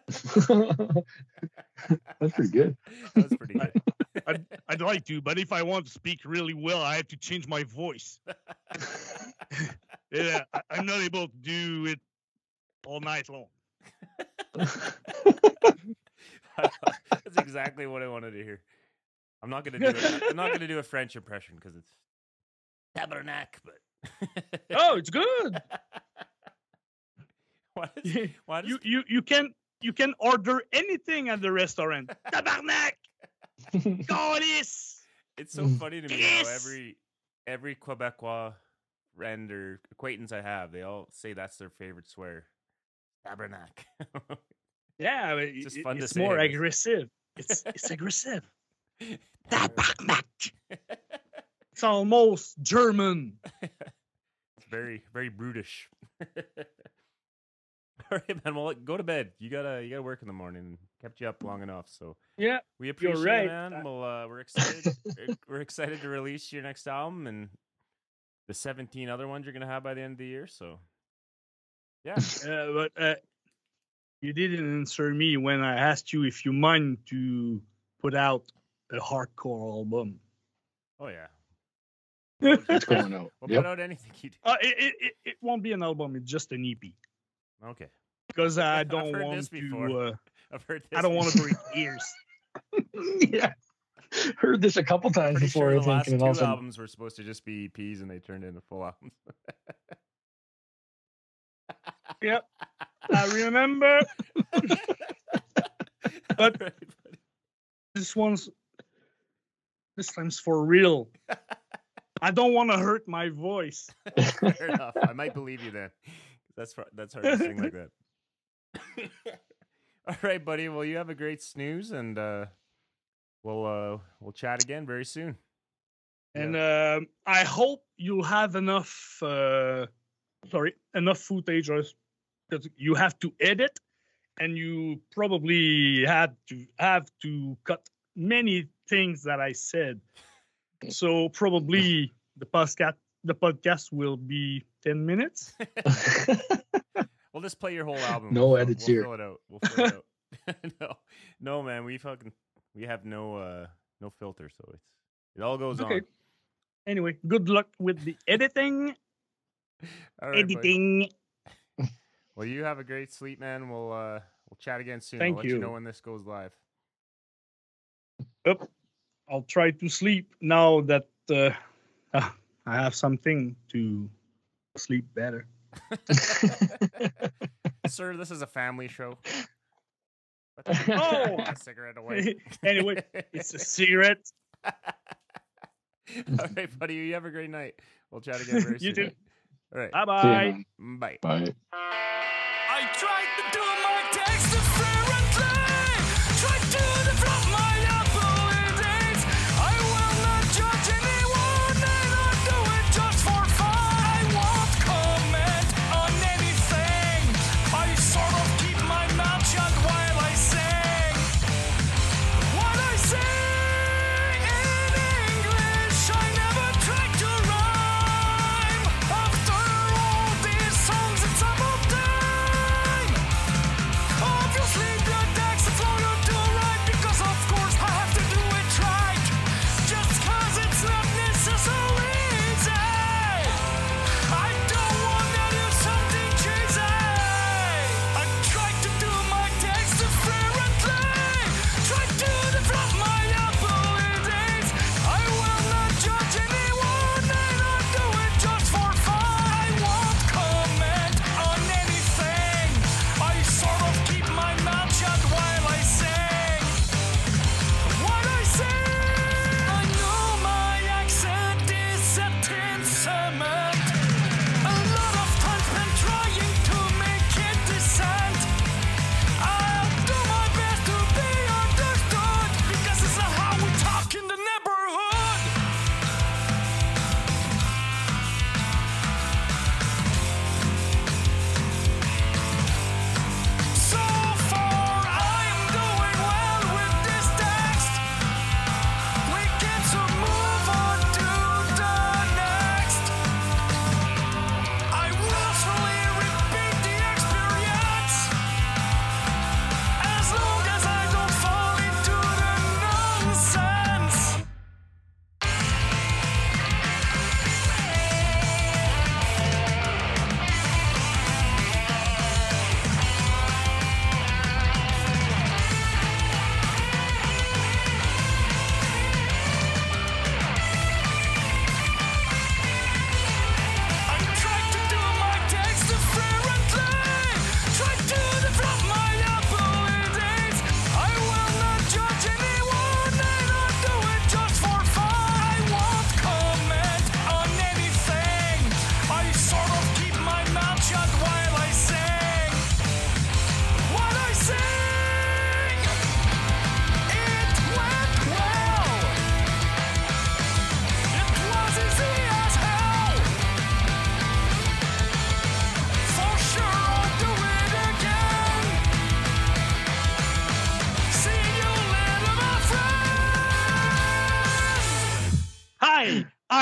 Speaker 9: That's pretty good.
Speaker 2: That was pretty good.
Speaker 8: I'd, I'd like to, but if I want to speak really well, I have to change my voice. (laughs) Yeah, I, I'm not able to do it all night long. (laughs)
Speaker 2: That's exactly what I wanted to hear. I'm not gonna do it. I'm not gonna do a French impression because it's tabernacle, but (laughs)
Speaker 8: Oh, it's good.
Speaker 2: why does, why does
Speaker 8: you you you can you can order anything at the restaurant. Tabarnak, (laughs) goddess.
Speaker 2: it's so mm. funny to me how every every Quebecois friend or acquaintance I have, they all say that's their favorite swear. Tabernacle. (laughs)
Speaker 8: Yeah, but
Speaker 2: just
Speaker 8: it-
Speaker 2: fun to
Speaker 8: it's
Speaker 2: say,
Speaker 8: more
Speaker 2: I
Speaker 8: aggressive. (laughs) It's it's aggressive. Tabarnak. It's almost German.
Speaker 2: it's very very brutish. (laughs) All right, man. Well, go to bed. You gotta you gotta work in the morning. Kept you up long enough, so
Speaker 8: Yeah,
Speaker 2: we appreciate
Speaker 8: right.
Speaker 2: it, man.
Speaker 8: Uh,
Speaker 2: Well, uh, we're excited. we're- we're excited to release your next album and the 17 other ones you're gonna have by the end of the year. So, yeah, (laughs)
Speaker 8: uh, but uh, you didn't answer me when I asked you if you mind to put out a hardcore album.
Speaker 2: oh yeah.
Speaker 9: It's going out.
Speaker 2: We'll
Speaker 9: Yep.
Speaker 2: put out anything you do.
Speaker 8: Uh, it, it, it, it won't be an album. It's just an EP
Speaker 2: Okay,
Speaker 8: because I (laughs) don't
Speaker 2: heard
Speaker 8: want to.
Speaker 2: before.
Speaker 8: Uh, (laughs)
Speaker 2: I've heard this.
Speaker 8: I don't want to break ears. (laughs)
Speaker 9: yeah. Heard this a couple times
Speaker 2: Pretty
Speaker 9: before,
Speaker 2: sure
Speaker 9: I
Speaker 2: the
Speaker 9: think.
Speaker 2: last
Speaker 9: And
Speaker 2: two
Speaker 9: all of a sudden,
Speaker 2: albums were supposed to just be EPs, and they turned into full albums.
Speaker 8: Yep, I remember. But-
Speaker 2: Alright,
Speaker 8: This one's this time's for real. I don't want to hurt my voice.
Speaker 2: fair enough. I might believe you then. That's fr- that's hard to sing like that. (laughs) All right, buddy. Well, you have a great snooze, and uh, we'll uh, we'll chat again very soon.
Speaker 8: And um, I hope you'll have enough. Uh, sorry, enough footage, or because you have to edit, and you probably had to have to cut many things that I said. (laughs) So probably the podcast the podcast will be ten minutes. (laughs) (laughs)
Speaker 2: We'll just play your whole album.
Speaker 9: No
Speaker 2: we'll,
Speaker 9: edits
Speaker 2: we'll
Speaker 9: here.
Speaker 2: Fill it out. We'll fill it out. (laughs) no, no, man. We fucking we have no uh no filter, so it's it all goes
Speaker 8: Okay.
Speaker 2: on.
Speaker 8: Anyway, good luck with the editing.
Speaker 2: All right, buddy.
Speaker 8: editing.
Speaker 2: Well, you have a great sleep, man. We'll uh we'll chat again soon.
Speaker 8: Thank
Speaker 2: I'll let you.
Speaker 8: you.
Speaker 2: know when this goes live.
Speaker 8: Up. I'll try to sleep now that uh, uh, I have something to sleep better. (laughs)
Speaker 2: Sir, this is a family show. Put (laughs)
Speaker 8: Oh!
Speaker 2: that cigarette away. (laughs)
Speaker 8: Anyway, It's a cigarette.
Speaker 2: All right, buddy. You have a great night. We'll chat again very
Speaker 8: You
Speaker 2: soon.
Speaker 8: too.
Speaker 2: All right.
Speaker 8: Bye
Speaker 9: See ya,
Speaker 8: bye.
Speaker 2: Bye.
Speaker 9: Bye.
Speaker 1: I tried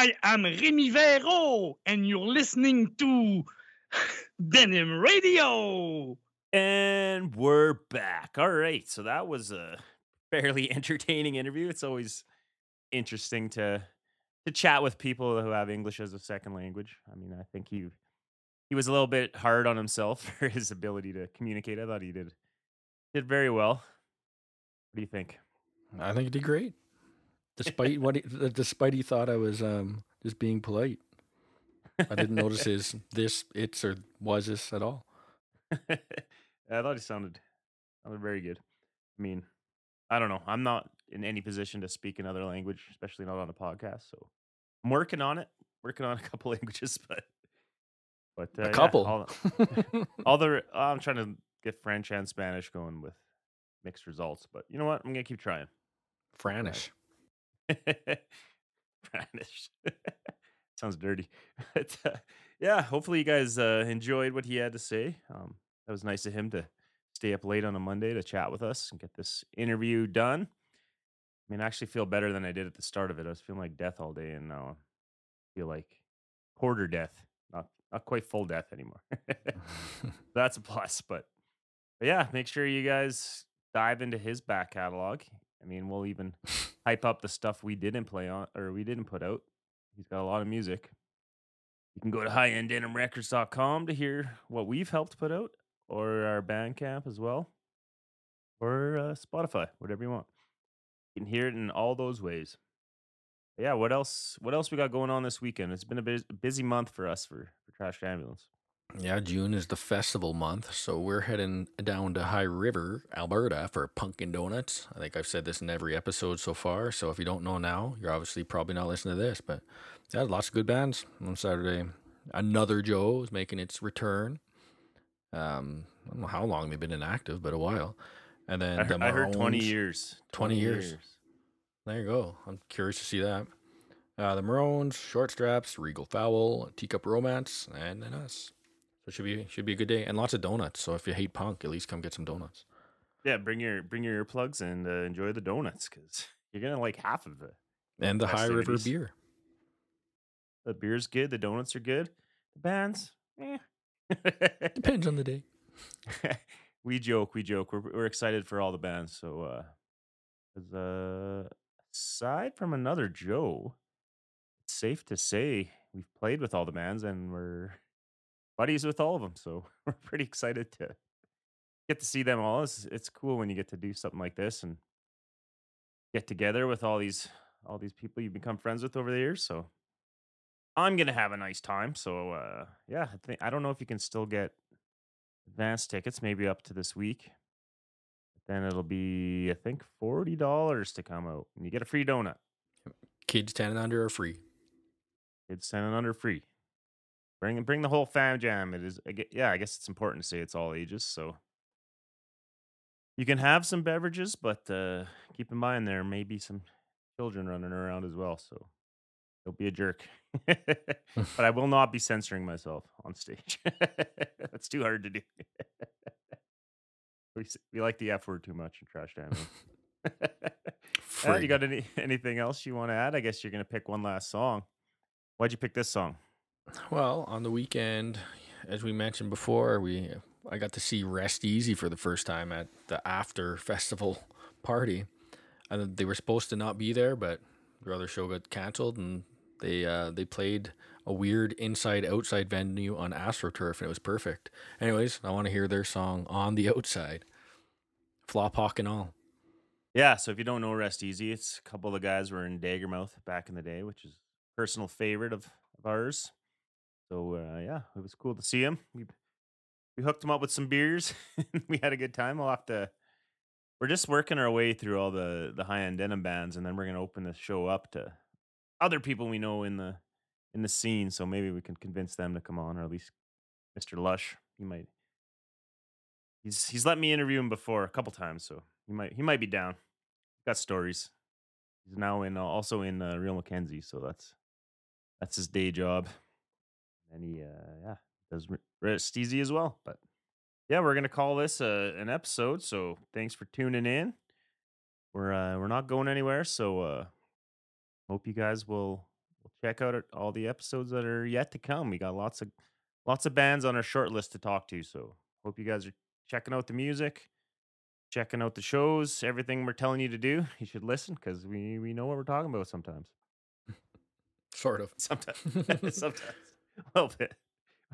Speaker 1: I
Speaker 8: am Remy Verreault, and you're listening to (laughs) Denim Radio.
Speaker 2: And we're back. All right. So that was a fairly (laughs) entertaining interview. It's always interesting to to chat with people who have English as a second language. I mean, I think he he was a little bit hard on himself (laughs) for his ability to communicate. I thought he did did very well. What do you think?
Speaker 3: I think he did great. Despite what, he, despite he thought I was um, just being polite. I didn't notice (laughs) his this, its, or was this at all. (laughs)
Speaker 2: I thought he sounded sounded very good. I mean, I don't know. I'm not in any position to speak another language, especially not on a podcast. So I'm working on it. Working on a couple (laughs) languages, but but uh,
Speaker 3: A
Speaker 2: yeah,
Speaker 3: couple.
Speaker 2: all, all the I'm trying to get French and Spanish going with mixed results. But you know what? I'm gonna keep trying.
Speaker 3: Franish. (laughs)
Speaker 2: Spanish. (laughs) Sounds dirty. (laughs) But, uh, yeah, hopefully you guys uh, enjoyed what he had to say. Um, that was nice of him to stay up late on a Monday to chat with us and get this interview done. I mean, I actually feel better than I did at the start of it. I was feeling like death all day, and now I feel like quarter death, not not quite full death anymore. That's a plus. But, but yeah, make sure you guys dive into his back catalog. I mean, we'll even hype up the stuff we didn't play on or we didn't put out. He's got a lot of music. You can go to highenddenimrecords.com to hear what we've helped put out, or our Bandcamp as well, or uh, Spotify, whatever you want. You can hear it in all those ways. Yeah, what else? What else we got going on this weekend? It's been a bus- busy month for us for, for Trash Ambulance.
Speaker 3: Yeah, June is the festival month, so we're heading down to High River, Alberta for Pumpkin Donuts. I think I've said this in every episode so far, so if you don't know now, you're obviously probably not listening to this, but yeah, lots of good bands on Saturday Another Joe is making its return. Um, I don't know how long they've been inactive, but a while. And then
Speaker 2: I
Speaker 3: the
Speaker 2: heard, I heard 20 years.
Speaker 3: 20 years. There you go. I'm curious to see that. Uh, the Maroons, Short Straps, Regal Fowl, Teacup Romance, and then us. So it should be should be a good day and lots of donuts. So if you hate punk, at least come get some donuts.
Speaker 2: Yeah, bring your bring your earplugs and uh, enjoy the donuts because (laughs) you're gonna like half of it.
Speaker 3: And the High River beer.
Speaker 2: The beer's good. The donuts are good. The bands, eh.
Speaker 3: Depends on the day. (laughs)
Speaker 2: we joke, we joke. We're we're excited for all the bands. So, uh, 'cause, uh, aside from another Joe, it's safe to say we've played with all the bands and we're buddies with all of them. So (laughs) we're pretty excited to get to see them all. It's it's cool when you get to do something like this and get together with all these all these people you've become friends with over the years. So I'm gonna have a nice time. So uh, yeah, I think I don't know if you can still get advance tickets, maybe up to this week. Then it'll be, I think, forty dollars to come out, and you get a free donut.
Speaker 3: Kids 10 and under are free.
Speaker 2: Kids ten and under free. Bring bring the whole fam jam. It is, I gue- yeah. I guess it's important to say it's all ages, so you can have some beverages, but uh, keep in mind there may be some children running around as well. So don't be a jerk. (laughs) but I (laughs) will not be censoring myself on stage. (laughs) That's too hard to do. we s- we like the F word too much in trash time. You got any anything else you want to add? I guess you're gonna pick one last song. Why'd you pick this song?
Speaker 3: Well, on the weekend, as we mentioned before, we I got to see Rest Easy for the first time at the after (laughs) festival party. And they were supposed to not be there, but their other show got canceled, and they uh, they played a weird inside outside venue on AstroTurf, and it was perfect. Anyways, I want to hear their song on the outside, flop hawk and all.
Speaker 2: Yeah, so if you don't know Rest Easy, it's a couple of the guys were in Daggermouth back in the day, which is personal favorite of, of ours. So uh, yeah, it was cool to see him. We we hooked him up with some beers. (laughs) we had a good time. We'll have to. We're just working our way through all the the high end denim bands, and then we're gonna open the show up to other people we know in the in the scene. So maybe we can convince them to come on, or at least Mr. Lush. He might. He's he's let me interview him before a couple times, so he might he might be down. Got stories. He's now in uh, also in uh, Real McKenzie, so that's that's his day job. And he uh yeah does re- rest easy as well. But yeah, we're gonna call this uh, an episode. So thanks for tuning in. We're uh, we're not going anywhere, so uh, hope you guys will will check out all the episodes that are yet to come. We got lots of lots of bands on our short list to talk to. So hope you guys are checking out the music, checking out the shows, everything we're telling you to do. (laughs) You should listen because we we know what we're talking about sometimes. (laughs)
Speaker 3: Sort of. (laughs)
Speaker 2: Sometimes, sometimes, a (laughs) little bit.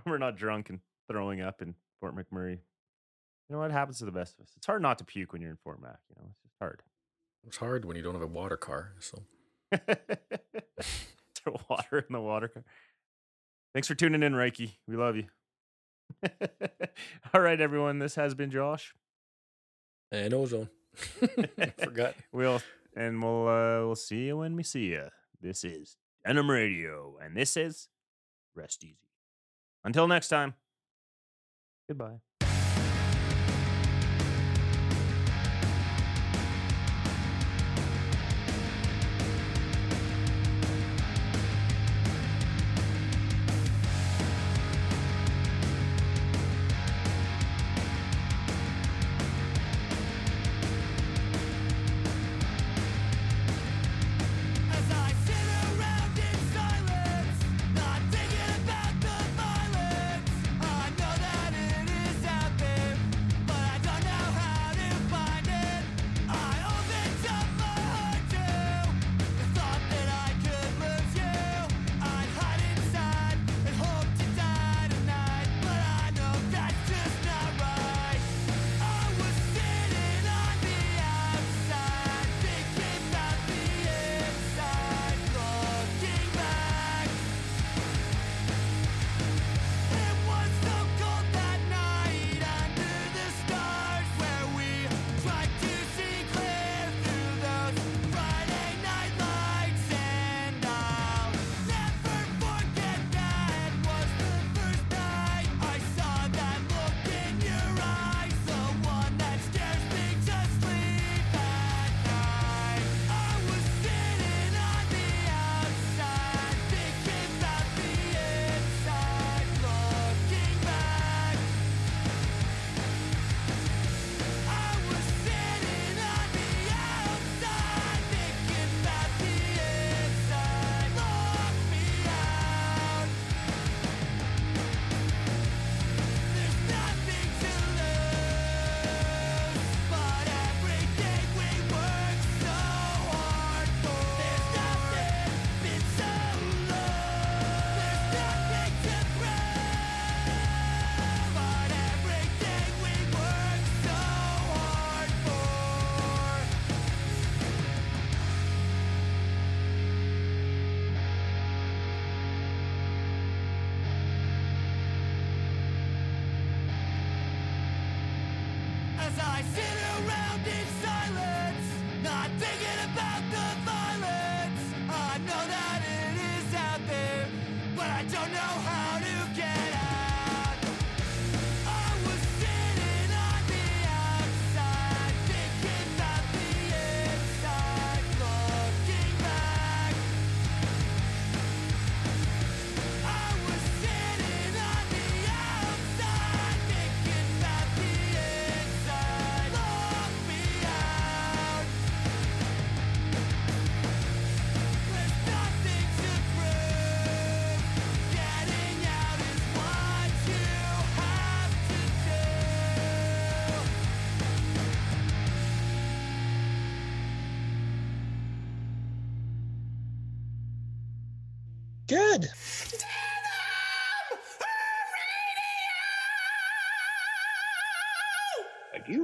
Speaker 2: We're not drunk and throwing up in Fort McMurray. You know what happens to the best of us? It's hard not to puke when you're in Fort Mac. You know, it's just hard.
Speaker 3: It's hard when you don't have a water car. So (laughs)
Speaker 2: Throw water in the water. car. Thanks for tuning in, Reiki. We love you. (laughs) All right, everyone. This has been Josh.
Speaker 3: and ozone. Forgot.
Speaker 2: We'll and we'll uh, we'll see you when we see you. This is Denim Radio, and this is Rest Easy. Until next time. Goodbye.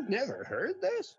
Speaker 7: Never heard this?